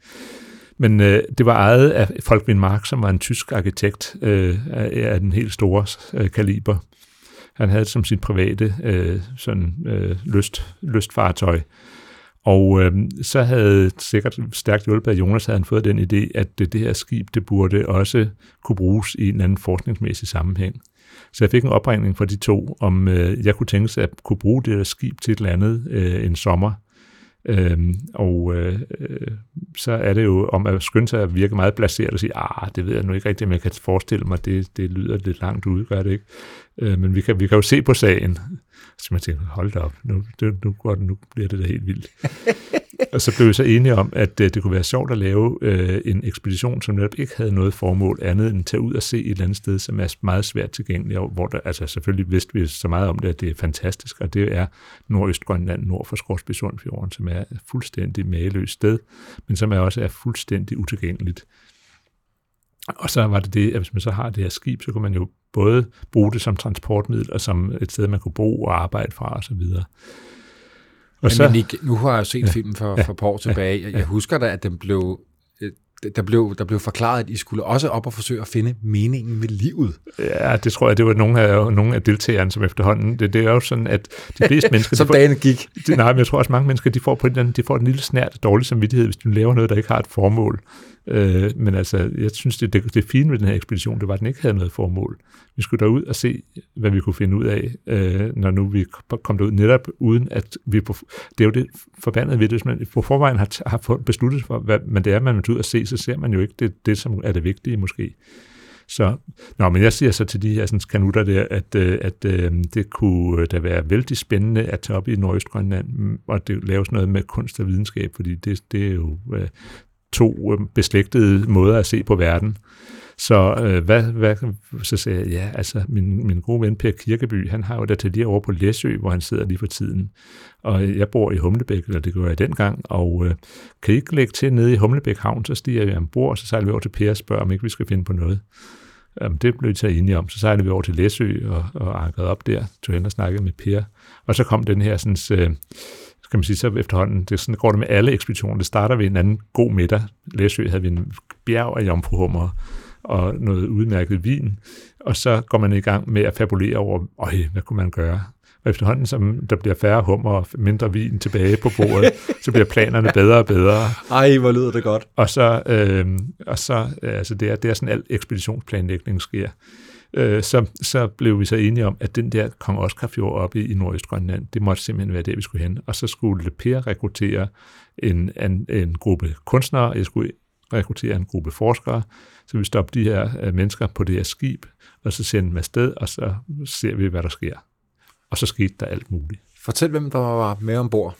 Men øh, det var ejet af Folkvin Mark, som var en tysk arkitekt øh, af den helt store øh, kaliber. Han havde det som sit private øh, sådan, øh, lyst, lystfartøj. Og øh, så havde sikkert stærkt hjulpet af Jonas, havde han fået den idé, at det, det her skib, det burde også kunne bruges i en anden forskningsmæssig sammenhæng. Så jeg fik en opringning fra de to, om øh, jeg kunne tænke sig at kunne bruge det der skib til et eller andet øh, en sommer. Øhm, og øh, øh, så er det jo om at skynde sig at virke meget placeret og sige, ah, det ved jeg nu ikke rigtigt, men jeg kan forestille mig, det, det lyder lidt langt ud, gør det ikke? Øh, men vi kan, vi kan jo se på sagen. Så man tænkte, hold da op, nu, det, nu, går det, nu bliver det da helt vildt. og så blev vi så enige om, at øh, det kunne være sjovt at lave øh, en ekspedition, som netop ikke havde noget formål andet end at tage ud og se et eller andet sted, som er meget svært tilgængeligt, og hvor der, altså selvfølgelig vidste vi så meget om det, at det er fantastisk, og det er Nordøstgrønland nord for Skorsbysundfjorden, som er et fuldstændig mageløst sted, men som er også er fuldstændig utilgængeligt. Og så var det det, at hvis man så har det her skib, så kunne man jo både bruge det som transportmiddel, og som et sted, man kunne bo og arbejde fra osv. Og men, så, men ikke, nu har jeg set ja, filmen for, ja, for et par år tilbage. Jeg, jeg husker da, at den blev øh, der blev, der blev forklaret, at I skulle også op og forsøge at finde meningen med livet. Ja, det tror jeg, det var nogle af, nogle af deltagerne, som efterhånden, det, det er jo sådan, at de fleste mennesker... som dagen gik. De, nej, men jeg tror også, mange mennesker, de får, på den, de får en lille snært dårlig samvittighed, hvis de laver noget, der ikke har et formål. Øh, men altså, jeg synes, det, det, det fine ved den her ekspedition, det var, at den ikke havde noget formål. Vi skulle derud og se, hvad vi kunne finde ud af, øh, når nu vi kom derud, netop uden at vi på, det er jo det forbandede ved det, hvis man på forvejen har, har besluttet for, hvad men det er, man vil ud og se, så ser man jo ikke det, det som er det vigtige måske. Så, nå, men jeg siger så til de her sådan, kanutter der, at, at, at øh, det kunne øh, da være vældig spændende at tage op i Nordøstgrønland, mm, og det laves noget med kunst og videnskab, fordi det, det er jo øh, to øh, beslægtede måder at se på verden. Så øh, hvad, hvad, så sagde jeg, ja, altså min, min gode ven Per Kirkeby, han har jo et atelier over på Læsø, hvor han sidder lige for tiden. Og jeg bor i Humlebæk, eller det gjorde jeg dengang, og øh, kan I ikke lægge til nede i Humlebæk Havn, så stiger jeg ombord, og så sejler vi over til Per og spørger, om ikke vi skal finde på noget. Jamen, det blev vi taget enige om. Så sejlede vi over til Læsø og, og ankerede op der, tog hen og snakkede med Per. Og så kom den her sådan, øh, skal man sige, så efterhånden, det sådan går det med alle ekspeditioner. Det starter ved en anden god middag. Læsø havde vi en bjerg af jomfruhummer og noget udmærket vin, og så går man i gang med at fabulere over, øj, hvad kunne man gøre? Og efterhånden, som der bliver færre hummer og mindre vin tilbage på bordet, så bliver planerne bedre og bedre. Ej, hvor lyder det godt. Og så, øh, og så altså det er, det er sådan, al ekspeditionsplanlægning sker. Øh, så, så blev vi så enige om, at den der Kong Oscar Fjord oppe i Nordøstgrønland, det måtte simpelthen være der, vi skulle hen. Og så skulle Per rekruttere en, en, en gruppe kunstnere, jeg skulle rekruttere en gruppe forskere, så vi stopper de her øh, mennesker på det her skib, og så sender dem afsted, og så ser vi, hvad der sker. Og så skete der alt muligt. Fortæl, hvem der var med ombord.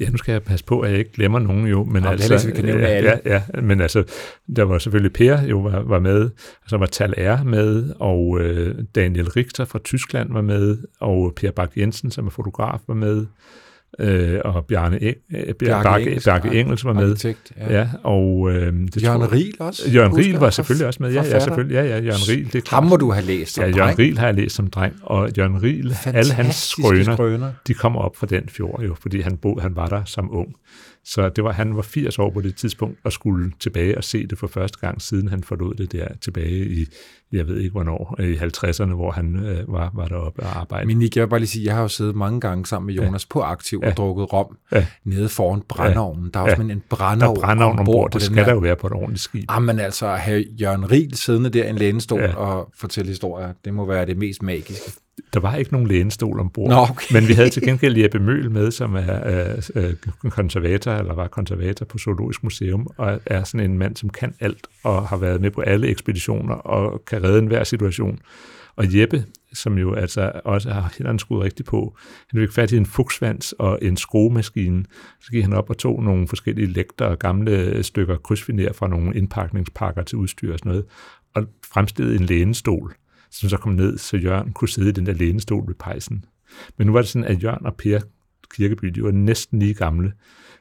Ja, nu skal jeg passe på, at jeg ikke glemmer nogen jo. Men ja, altså, det er, vi kan nævne ja, ja, ja, men altså, der var selvfølgelig Per jo var, var med, så var Tal R med, og øh, Daniel Richter fra Tyskland var med, og Per Bak Jensen, som er fotograf, var med øh, og Bjarne, Eng, øh, Bjarke, Bjarke, Engels, Bjarke Engels var med. Arkitekt, ja. ja. og, øh, det Jørgen Riel også? Jørgen Riel var selvfølgelig også med. Ja, ja, selvfølgelig. Ja, ja, Jørgen Riel. Det Ham må du have læst som Ja, Jørgen Riel har jeg læst som dreng, og Jørgen Riel, alle hans skrøner, skrøner, de kommer op fra den fjord jo, fordi han, bo, han var der som ung. Så det var, han var 80 år på det tidspunkt og skulle tilbage og se det for første gang, siden han forlod det der tilbage i, jeg ved ikke hvornår, i 50'erne, hvor han øh, var, var deroppe og arbejdede. Men Nick, jeg vil bare lige sige, jeg har jo siddet mange gange sammen med Jonas ja. på Aktiv og ja. drukket rom ja. nede foran brændeovnen. Ja. Der er også ja. en brændeovn, der er ombord. ombord det skal der jo være på et ordentligt skib. Jamen altså, at have Jørgen Riel siddende der i en lænestol ja. og fortælle historier, det må være det mest magiske der var ikke nogen lænestol ombord, Nå, okay. men vi havde til gengæld Jeppe Møl med, som er, er konservator, eller var konservator på Zoologisk Museum, og er sådan en mand, som kan alt, og har været med på alle ekspeditioner, og kan redde enhver situation. Og Jeppe, som jo altså også har hænderne skudt rigtigt på, han fik fat i en fugsvans og en skruemaskine. Så gik han op og tog nogle forskellige lægter og gamle stykker krydsfiner fra nogle indpakningspakker til udstyr og sådan noget, og fremstillede en lænestol som så kom ned, så Jørgen kunne sidde i den der lænestol ved pejsen. Men nu var det sådan, at Jørgen og Per Kirkeby, de var næsten lige gamle,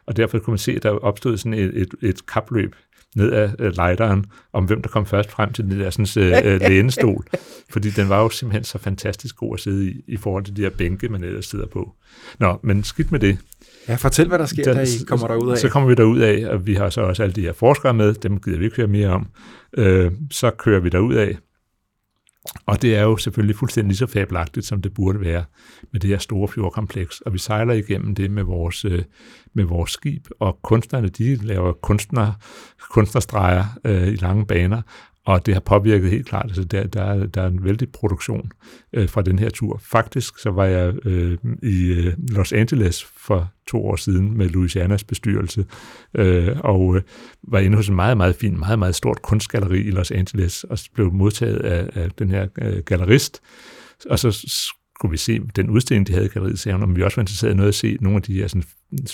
og derfor kunne man se, at der opstod sådan et, et, et kapløb ned af lejderen, om hvem der kom først frem til den der sådan, uh, lænestol. Fordi den var jo simpelthen så fantastisk god at sidde i, i forhold til de her bænke, man ellers sidder på. Nå, men skidt med det. Ja, fortæl, hvad der sker, da I kommer derud af. Så kommer vi derud af, og vi har så også alle de her forskere med, dem gider vi ikke høre mere om. Uh, så kører vi derud af, og det er jo selvfølgelig fuldstændig lige så fabelagtigt, som det burde være med det her store fjordkompleks. Og vi sejler igennem det med vores, øh, med vores skib, og kunstnerne de laver kunstner, kunstnerstreger øh, i lange baner, og det har påvirket helt klart. Altså der, der, er, der er en vældig produktion øh, fra den her tur. Faktisk så var jeg øh, i øh, Los Angeles for to år siden med Louisianas bestyrelse, øh, og øh, var inde hos en meget, meget fin, meget, meget stort kunstgalleri i Los Angeles, og blev modtaget af, af den her øh, gallerist, og så skulle vi se den udstilling, de havde i galleriet, sagde hun, om vi også var interesseret i noget at se nogle af de her sådan,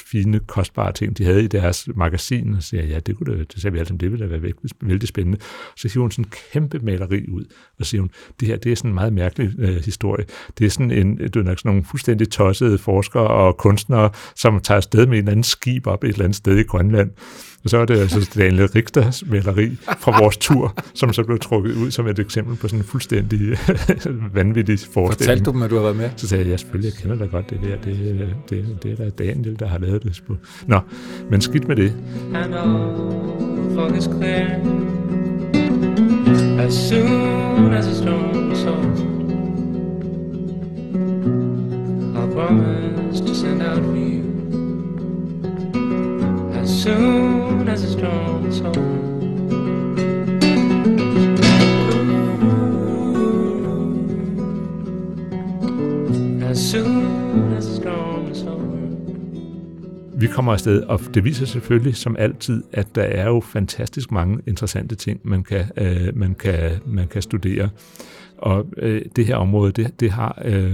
fine, kostbare ting, de havde i deres magasin, og siger, ja, det, kunne det, det sagde vi altid, det ville da være vældig, spændende. Så hiver hun sådan en kæmpe maleri ud, og siger hun, det her, det er sådan en meget mærkelig øh, historie. Det er sådan en, det er nok sådan nogle fuldstændig tossede forskere og kunstnere, som tager afsted med en anden skib op et eller andet sted i Grønland, og så er det altså Daniel Richters maleri fra vores tur, som så blev trukket ud som et eksempel på sådan en fuldstændig vanvittig forestilling. Fortalte du dem, at du har været med? Så sagde jeg, ja, selvfølgelig, jeg kender da godt det der. Det, det, det, det er da Daniel, der har lavet det. Nå, men skidt med det. And all is clear As soon as the storm is over I promise to send out for you As soon as the storm is over soon vi kommer afsted, og det viser selvfølgelig som altid, at der er jo fantastisk mange interessante ting, man kan, øh, man kan, man kan studere. Og øh, det her område, det, det, har, øh,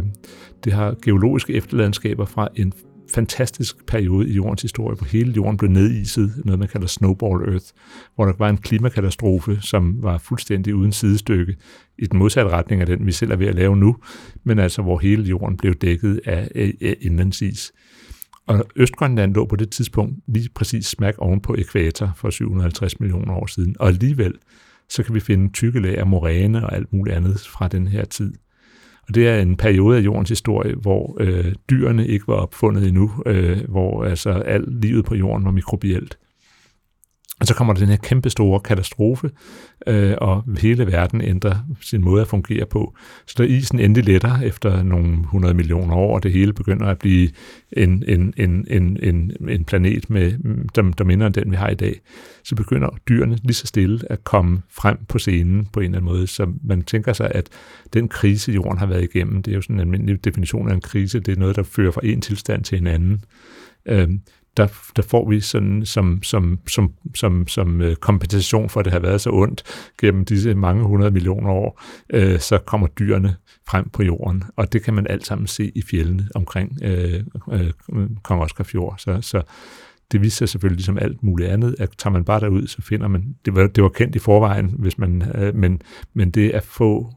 det har geologiske efterladenskaber fra en fantastisk periode i jordens historie, hvor hele jorden blev nediset, noget man kalder snowball earth, hvor der var en klimakatastrofe, som var fuldstændig uden sidestykke i den modsatte retning af den, vi selv er ved at lave nu, men altså hvor hele jorden blev dækket af, af indlandsis. Og Østgrønland lå på det tidspunkt lige præcis smæk oven på ekvator for 750 millioner år siden, og alligevel så kan vi finde tykke lag af moræne og alt muligt andet fra den her tid. Og det er en periode af jordens historie, hvor øh, dyrene ikke var opfundet endnu, øh, hvor altså alt livet på jorden var mikrobielt. Og så kommer der den her kæmpe store katastrofe, øh, og hele verden ændrer sin måde at fungere på. Så da isen endelig letter efter nogle 100 millioner år, og det hele begynder at blive en, en, en, en, en, en planet, med, der, der minder om den, vi har i dag, så begynder dyrene lige så stille at komme frem på scenen på en eller anden måde. Så man tænker sig, at den krise, jorden har været igennem, det er jo sådan en almindelig definition af en krise, det er noget, der fører fra en tilstand til en anden. Øh, der, der får vi sådan som, som, som, som, som øh, kompensation for, at det har været så ondt gennem disse mange hundrede millioner år, øh, så kommer dyrene frem på jorden, og det kan man alt sammen se i fjellene omkring øh, øh, Kong Oscar Fjord. Så, så det viser sig selvfølgelig som alt muligt andet, at tager man bare derud, så finder man, det var, det var kendt i forvejen, hvis man, øh, men, men det at få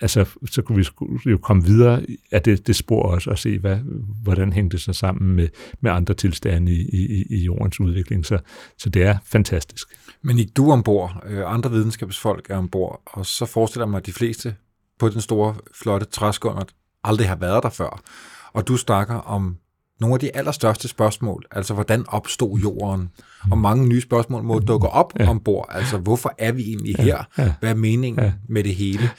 altså, så kunne vi jo komme videre af det, det spor også, og se, hvad, hvordan hængte det sig sammen med, med andre tilstande i, i, i jordens udvikling. Så, så det er fantastisk. Men ikke du ombord, øh, andre videnskabsfolk er ombord, og så forestiller jeg mig, at de fleste på den store, flotte træskunder aldrig har været der før. Og du snakker om nogle af de allerstørste spørgsmål, altså hvordan opstod jorden? Og mange nye spørgsmål må dukke op ja. ombord. Altså hvorfor er vi egentlig her? Hvad er meningen ja. med det hele?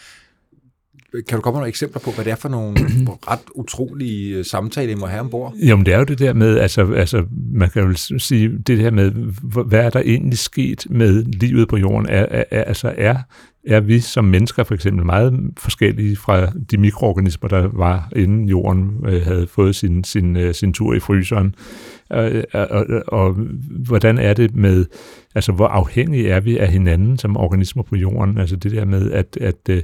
Kan du komme med nogle eksempler på, hvad det er for nogle ret utrolige øh, samtaler, I må have ombord? Jamen, det er jo det der med, altså, altså man kan jo sige, det her med, hvad er der egentlig sket med livet på jorden? Er, er, er, altså, er, er vi som mennesker for eksempel meget forskellige fra de mikroorganismer, der var inden jorden øh, havde fået sin, sin, øh, sin tur i fryseren? Og, og, og, og hvordan er det med, altså hvor afhængige er vi af hinanden som organismer på jorden? Altså det der med, at, at øh,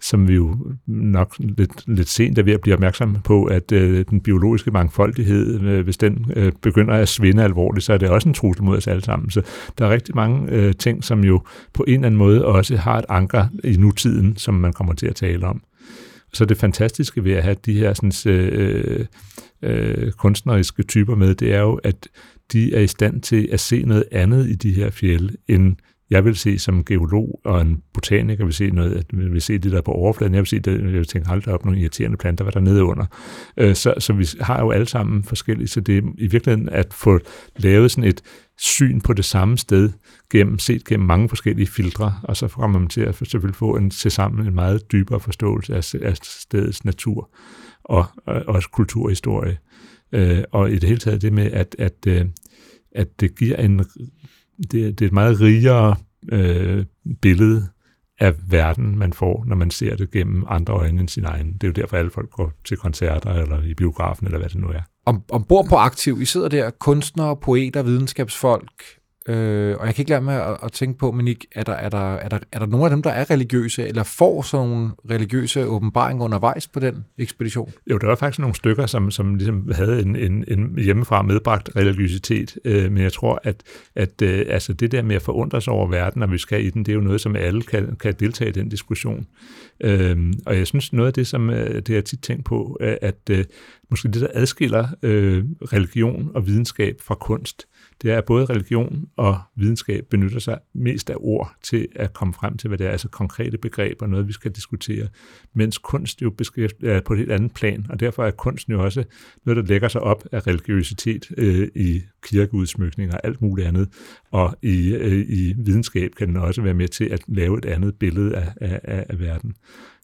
som vi jo nok lidt, lidt sent er ved at blive opmærksomme på, at øh, den biologiske mangfoldighed, øh, hvis den øh, begynder at svinde alvorligt, så er det også en trussel mod os alle sammen. Så der er rigtig mange øh, ting, som jo på en eller anden måde også har et anker i nutiden, som man kommer til at tale om. Så det fantastiske ved at have de her sådan, øh, øh, øh kunstneriske typer med, det er jo, at de er i stand til at se noget andet i de her fjelle, end jeg vil se som geolog og en botaniker vil se noget, at vil se det der på overfladen. Jeg vil se det, jeg vil tænke, hold op, nogle irriterende planter, hvad der nede under. Øh, så, så vi har jo alle sammen forskellige, så det er i virkeligheden at få lavet sådan et syn på det samme sted, gennem, set gennem mange forskellige filtre, og så kommer man til at selvfølgelig få en, til sammen en meget dybere forståelse af, af stedets natur og, og også kulturhistorie. Øh, og i det hele taget det med, at, at, øh, at det giver en, det, det er et meget rigere øh, billede af verden, man får, når man ser det gennem andre øjne end sin egen. Det er jo derfor, alle folk går til koncerter eller i biografen, eller hvad det nu er. Om, ombord på Aktiv, I sidder der kunstnere, poeter, videnskabsfolk, Øh, og jeg kan ikke lade med at, at tænke på, men ikke, er, der, er, der, er, der, er der nogle af dem, der er religiøse, eller får sådan nogle religiøse åbenbaringer undervejs på den ekspedition? Jo, der var faktisk nogle stykker, som, som ligesom havde en, en, en hjemmefra medbragt religiøsitet, øh, men jeg tror, at, at øh, altså det der med at forundre sig over verden, når vi skal i den, det er jo noget, som alle kan, kan deltage i den diskussion. Øh, og jeg synes, noget af det, som øh, det har tit tænkt på, er, at øh, måske det, der adskiller øh, religion og videnskab fra kunst, det er, at både religion og videnskab benytter sig mest af ord til at komme frem til, hvad det er, altså konkrete begreber, noget vi skal diskutere, mens kunst jo er på et helt andet plan, og derfor er kunsten jo også noget, der lægger sig op af religiøsitet øh, i kirkeudsmykninger og alt muligt andet, og i, øh, i videnskab kan den også være med til at lave et andet billede af, af, af verden.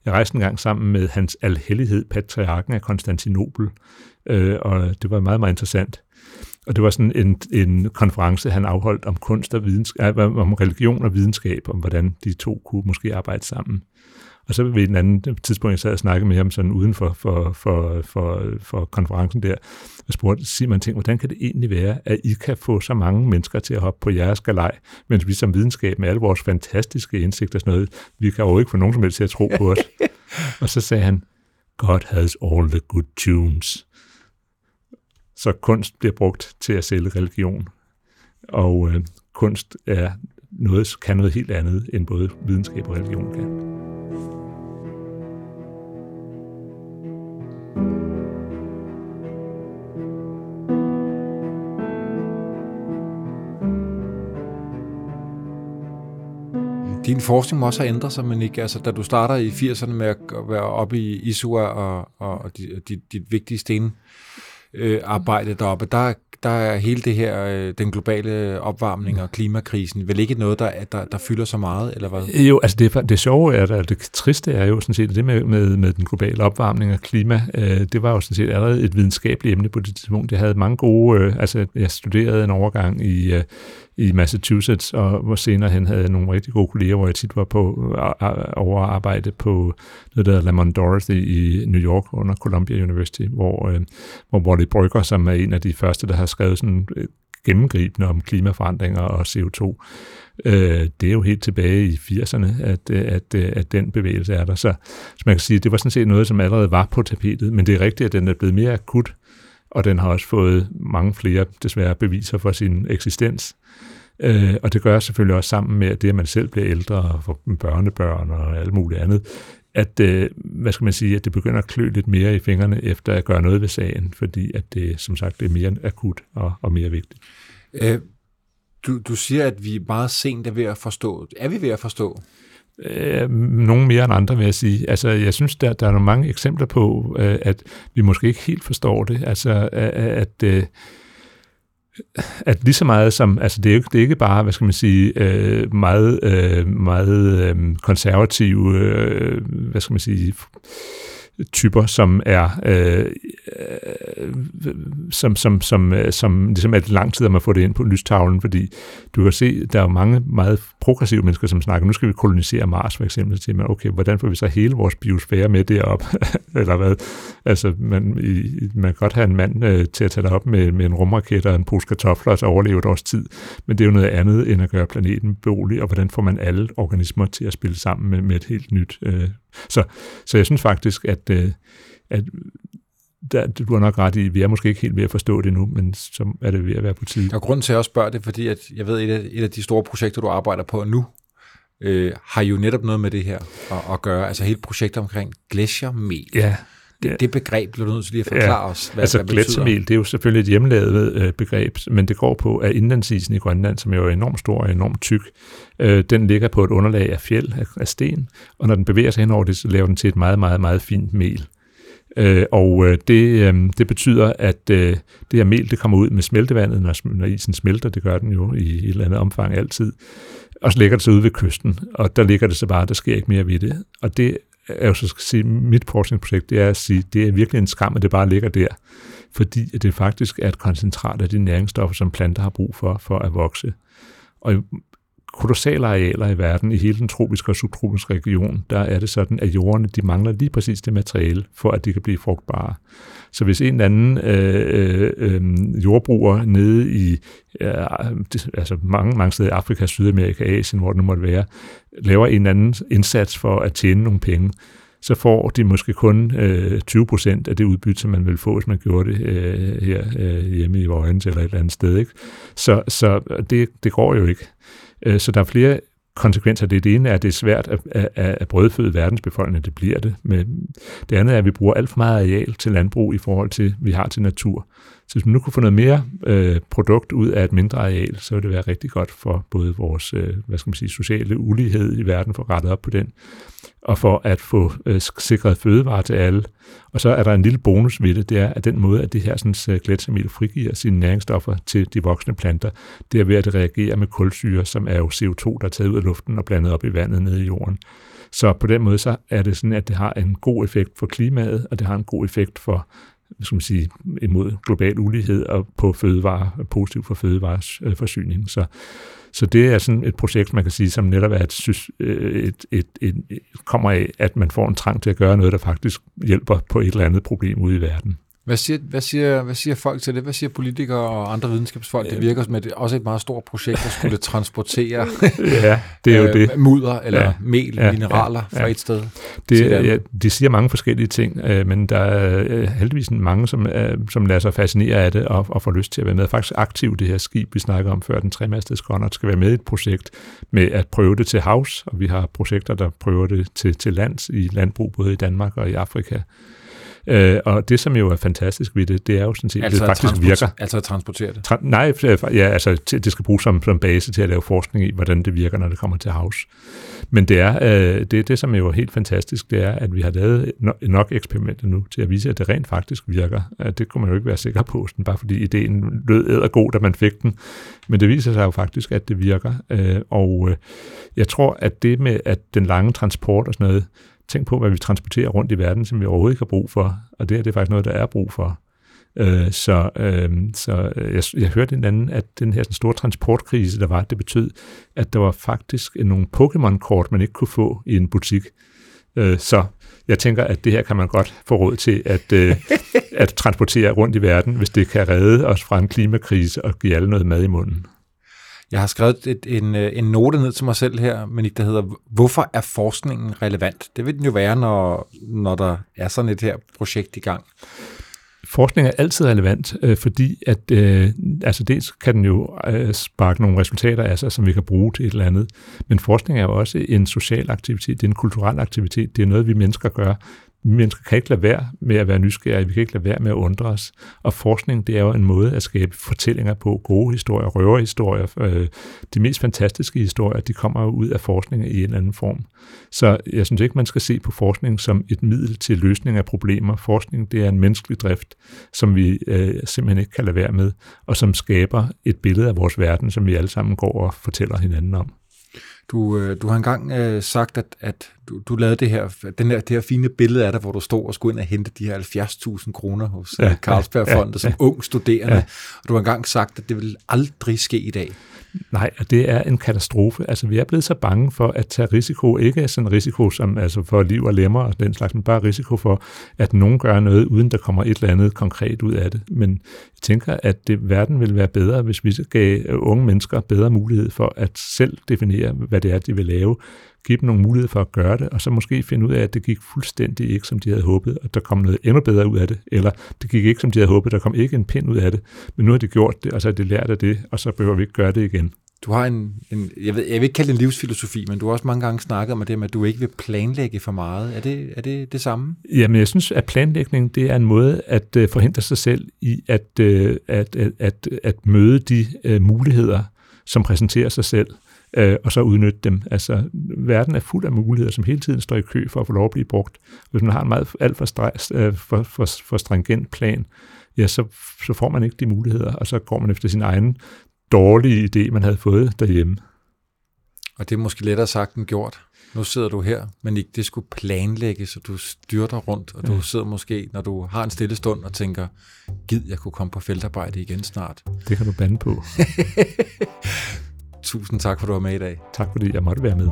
Jeg rejste en gang sammen med hans alhellighed, patriarken af Konstantinopel, øh, og det var meget, meget interessant. Og det var sådan en, en konference, han afholdt om kunst og videnskab, om religion og videnskab, om hvordan de to kunne måske arbejde sammen. Og så ved en anden tidspunkt, jeg sad og snakkede med ham sådan uden for, for, for, for, for konferencen der, og spurgte, sig man ting, hvordan kan det egentlig være, at I kan få så mange mennesker til at hoppe på jeres galej, mens vi som videnskab med alle vores fantastiske indsigter og sådan noget, vi kan jo ikke få nogen som helst til at tro på os. og så sagde han, God has all the good tunes. Så kunst bliver brugt til at sælge religion. Og øh, kunst er noget, kan noget helt andet, end både videnskab og religion kan. Din forskning må også have ændret sig, men ikke? Altså, da du starter i 80'erne med at være oppe i Isua og, og dit, dit, dit vigtige sten, øh, arbejde deroppe, der, der er hele det her, øh, den globale opvarmning og klimakrisen, vel ikke noget, der, der, der fylder så meget, eller hvad? Jo, altså det, det sjove er, at det triste er jo sådan set, det med, med, med den globale opvarmning og klima, øh, det var jo sådan set allerede et videnskabeligt emne på det tidspunkt. Jeg havde mange gode, øh, altså jeg studerede en overgang i, øh, i Massachusetts, og hvor senere hen havde jeg nogle rigtig gode kolleger, hvor jeg tit var på øh, over arbejde på noget, der hedder Lamont Dorothy i New York under Columbia University, hvor, øh, hvor Wally Brygger, som er en af de første, der har skrevet sådan øh, gennemgribende om klimaforandringer og CO2. Øh, det er jo helt tilbage i 80'erne, at, øh, at, at den bevægelse er der. Så, så man kan sige, det var sådan set noget, som allerede var på tapetet, men det er rigtigt, at den er blevet mere akut, og den har også fået mange flere, desværre, beviser for sin eksistens. Øh, og det gør selvfølgelig også sammen med det, at man selv bliver ældre og får børnebørn og alt muligt andet, at, øh, hvad skal man sige, at det begynder at klø lidt mere i fingrene efter at gøre noget ved sagen, fordi at det, som sagt, det er mere akut og, og mere vigtigt. Øh, du, du siger, at vi meget sent er ved at forstå. Er vi ved at forstå? Øh, nogle mere end andre, vil jeg sige. Altså, jeg synes, der, der er nogle mange eksempler på, øh, at vi måske ikke helt forstår det. Altså, at, at øh, at lige så meget som, altså det er, ikke, det er ikke bare, hvad skal man sige, øh, meget, øh, meget øh, konservative, øh, hvad skal man sige, typer, som er øh, øh, som, som, som, øh, som ligesom er det lang tid, at man får det ind på lystavlen, fordi du kan se, der er mange meget progressive mennesker, som snakker, nu skal vi kolonisere Mars for eksempel, så siger man, okay, hvordan får vi så hele vores biosfære med derop, eller hvad? Altså, man, i, man kan godt have en mand øh, til at tage op med, med en rumraket og en pose kartofler, og så overleve et års tid, men det er jo noget andet, end at gøre planeten beboelig, og hvordan får man alle organismer til at spille sammen med, med et helt nyt øh, så, så jeg synes faktisk, at, øh, at der, du har nok ret i, vi er måske ikke helt ved at forstå det nu, men så er det ved at være på tide. Og grunden til at jeg spørger det, fordi at jeg ved, at et af, et af de store projekter, du arbejder på nu, øh, har jo netop noget med det her at, at gøre. Altså hele projektet omkring gletsjermel. Ja, det, det begreb bliver du nødt til lige at forklare ja, os, hvad, altså, hvad betyder. det er jo selvfølgelig et hjemmelavet øh, begreb, men det går på, at indlandsisen i Grønland, som jo er enormt stor og enormt tyk, øh, den ligger på et underlag af fjeld, af, af sten, og når den bevæger sig henover det, så laver den til et meget, meget, meget fint mel. Øh, og øh, det, øh, det betyder, at øh, det her mel, det kommer ud med smeltevandet, når, når isen smelter, det gør den jo i et eller andet omfang altid, og så ligger det så ude ved kysten, og der ligger det så bare, der sker ikke mere ved det. Og det er jo så skal sige, mit forskningsprojekt, det er at sige, det er virkelig en skam, at det bare ligger der, fordi det faktisk er et koncentrat af de næringsstoffer, som planter har brug for, for at vokse. Og i kolossale arealer i verden, i hele den tropiske og subtropiske region, der er det sådan, at jordene de mangler lige præcis det materiale, for at de kan blive frugtbare. Så hvis en eller anden øh, øh, øh jordbruger nede i øh, altså mange, mange steder i Afrika, Sydamerika, Asien, hvor det nu måtte være, laver en eller anden indsats for at tjene nogle penge, så får de måske kun øh, 20 procent af det udbytte, som man vil få, hvis man gjorde det øh, her øh, hjemme i Vojens eller et eller andet sted. Ikke? Så, så det, det går jo ikke. Øh, så der er flere konsekvenser. Det, det ene er, at det er svært at, at, at brødføde verdensbefolkningen, det bliver det. Men det andet er, at vi bruger alt for meget areal til landbrug i forhold til, vi har til natur. Så hvis man nu kunne få noget mere øh, produkt ud af et mindre areal, så ville det være rigtig godt for både vores øh, hvad skal man sige, sociale ulighed i verden, for rettet op på den, og for at få øh, sikret fødevare til alle. Og så er der en lille bonus ved det, det er, at den måde, at det her sådan, øh, glætsamil frigiver sine næringsstoffer til de voksne planter, det er ved at reagere reagerer med kulsyre, som er jo CO2, der er taget ud af luften og blandet op i vandet nede i jorden. Så på den måde så er det sådan, at det har en god effekt for klimaet, og det har en god effekt for skal man sige, imod global ulighed og på fødevare, positiv for fødevareforsyningen. Øh, så, så det er sådan et projekt, man kan sige, som netop er et, øh, et, et, et, et, kommer af, at man får en trang til at gøre noget, der faktisk hjælper på et eller andet problem ude i verden. Hvad siger, hvad, siger, hvad siger folk til det? Hvad siger politikere og andre videnskabsfolk? Det virker som et, også et meget stort projekt, der skulle transportere ja, det er jo øh, det. mudder eller ja, mel, ja, mineraler ja, ja. fra et sted. Det, ja, de siger mange forskellige ting, øh, men der er øh, heldigvis mange, som, øh, som lader sig fascinere af det og, og får lyst til at være med. Faktisk aktivt det her skib, vi snakker om før, den tremastede skåndert, skal være med i et projekt med at prøve det til havs, og vi har projekter, der prøver det til, til lands i landbrug, både i Danmark og i Afrika. Øh, og det, som jo er fantastisk ved det, det er jo sådan set, altså det faktisk virker. Altså at transportere det? Tra- nej, ja, altså det skal bruges som, som base til at lave forskning i, hvordan det virker, når det kommer til havs. Men det er øh, det, det, som er jo helt fantastisk, det er, at vi har lavet nok eksperimenter nu til at vise, at det rent faktisk virker. Det kunne man jo ikke være sikker på, sådan, bare fordi ideen lød god, da man fik den. Men det viser sig jo faktisk, at det virker. Øh, og øh, jeg tror, at det med at den lange transport og sådan noget, Tænk på, hvad vi transporterer rundt i verden, som vi overhovedet ikke har brug for, og det, er, det er faktisk noget, der er brug for. Øh, så øh, så jeg, jeg hørte en anden, at den her sådan store transportkrise, der var, det betød, at der var faktisk nogle Pokémon-kort, man ikke kunne få i en butik. Øh, så jeg tænker, at det her kan man godt få råd til at, øh, at transportere rundt i verden, hvis det kan redde os fra en klimakrise og give alle noget mad i munden. Jeg har skrevet et, en, øh, en note ned til mig selv her, men ikke der hedder, hvorfor er forskningen relevant? Det vil den jo være, når, når der er sådan et her projekt i gang. Forskning er altid relevant, øh, fordi at øh, altså dels kan den jo øh, sparke nogle resultater af sig, som vi kan bruge til et eller andet, men forskning er jo også en social aktivitet, det er en kulturel aktivitet, det er noget, vi mennesker gør mennesker kan ikke lade være med at være nysgerrige, vi kan ikke lade være med at undre os. Og forskning, det er jo en måde at skabe fortællinger på, gode historier, røverhistorier. Øh, de mest fantastiske historier, de kommer jo ud af forskning i en eller anden form. Så jeg synes ikke, man skal se på forskning som et middel til løsning af problemer. Forskning, det er en menneskelig drift, som vi øh, simpelthen ikke kan lade være med, og som skaber et billede af vores verden, som vi alle sammen går og fortæller hinanden om. Du, øh, du har engang øh, sagt, at, at du, du lavede det her, den her, det her fine billede af dig, hvor du stod og skulle ind og hente de her 70.000 kroner hos ja, Carlsbergfondet ja, ja, som ung studerende. Ja. Og du har engang sagt, at det vil aldrig ske i dag. Nej, og det er en katastrofe. Altså, vi er blevet så bange for at tage risiko. Ikke sådan en risiko som altså for liv og lemmer og den slags, men bare risiko for, at nogen gør noget, uden der kommer et eller andet konkret ud af det. Men jeg tænker, at det, verden vil være bedre, hvis vi gav unge mennesker bedre mulighed for at selv definere, hvad det er, de vil lave, give dem nogle muligheder for at gøre det, og så måske finde ud af, at det gik fuldstændig ikke, som de havde håbet, og der kom noget endnu bedre ud af det, eller det gik ikke, som de havde håbet, der kom ikke en pind ud af det, men nu har de gjort det, og så har de lært af det, og så behøver vi ikke gøre det igen. Du har en, en jeg, ved, jeg vil ikke kalde det en livsfilosofi, men du har også mange gange snakket om det med, at du ikke vil planlægge for meget. Er det er det, det samme? Jamen, jeg synes, at planlægning det er en måde at uh, forhindre sig selv i at, uh, at, at, at, at møde de uh, muligheder, som præsenterer sig selv øh, og så udnytte dem. Altså, verden er fuld af muligheder, som hele tiden står i kø for at få lov at blive brugt. Hvis man har en meget alt for, stress, øh, for, for, for stringent plan, ja, så, så får man ikke de muligheder, og så går man efter sin egen dårlige idé, man havde fået derhjemme. Og det er måske lettere sagt end gjort. Nu sidder du her, men ikke det skulle planlægges, så du styrter rundt, og du ja. sidder måske, når du har en stille stund og tænker, gid jeg kunne komme på feltarbejde igen snart. Det kan du bande på. Tusind tak, for du var med i dag. Tak, fordi jeg måtte være med.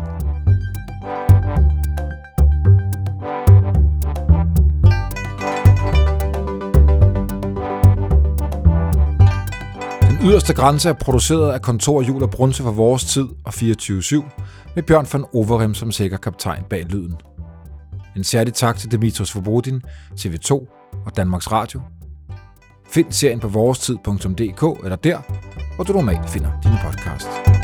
Den yderste grænse er produceret af Kontor Jul og Brunse for vores tid og 24-7, med Bjørn van Overem som sikker kaptajn bag lyden. En særlig tak til Dimitros Forbodin, TV2 og Danmarks Radio. Find serien på vorestid.dk eller der, hvor du normalt finder dine podcasts.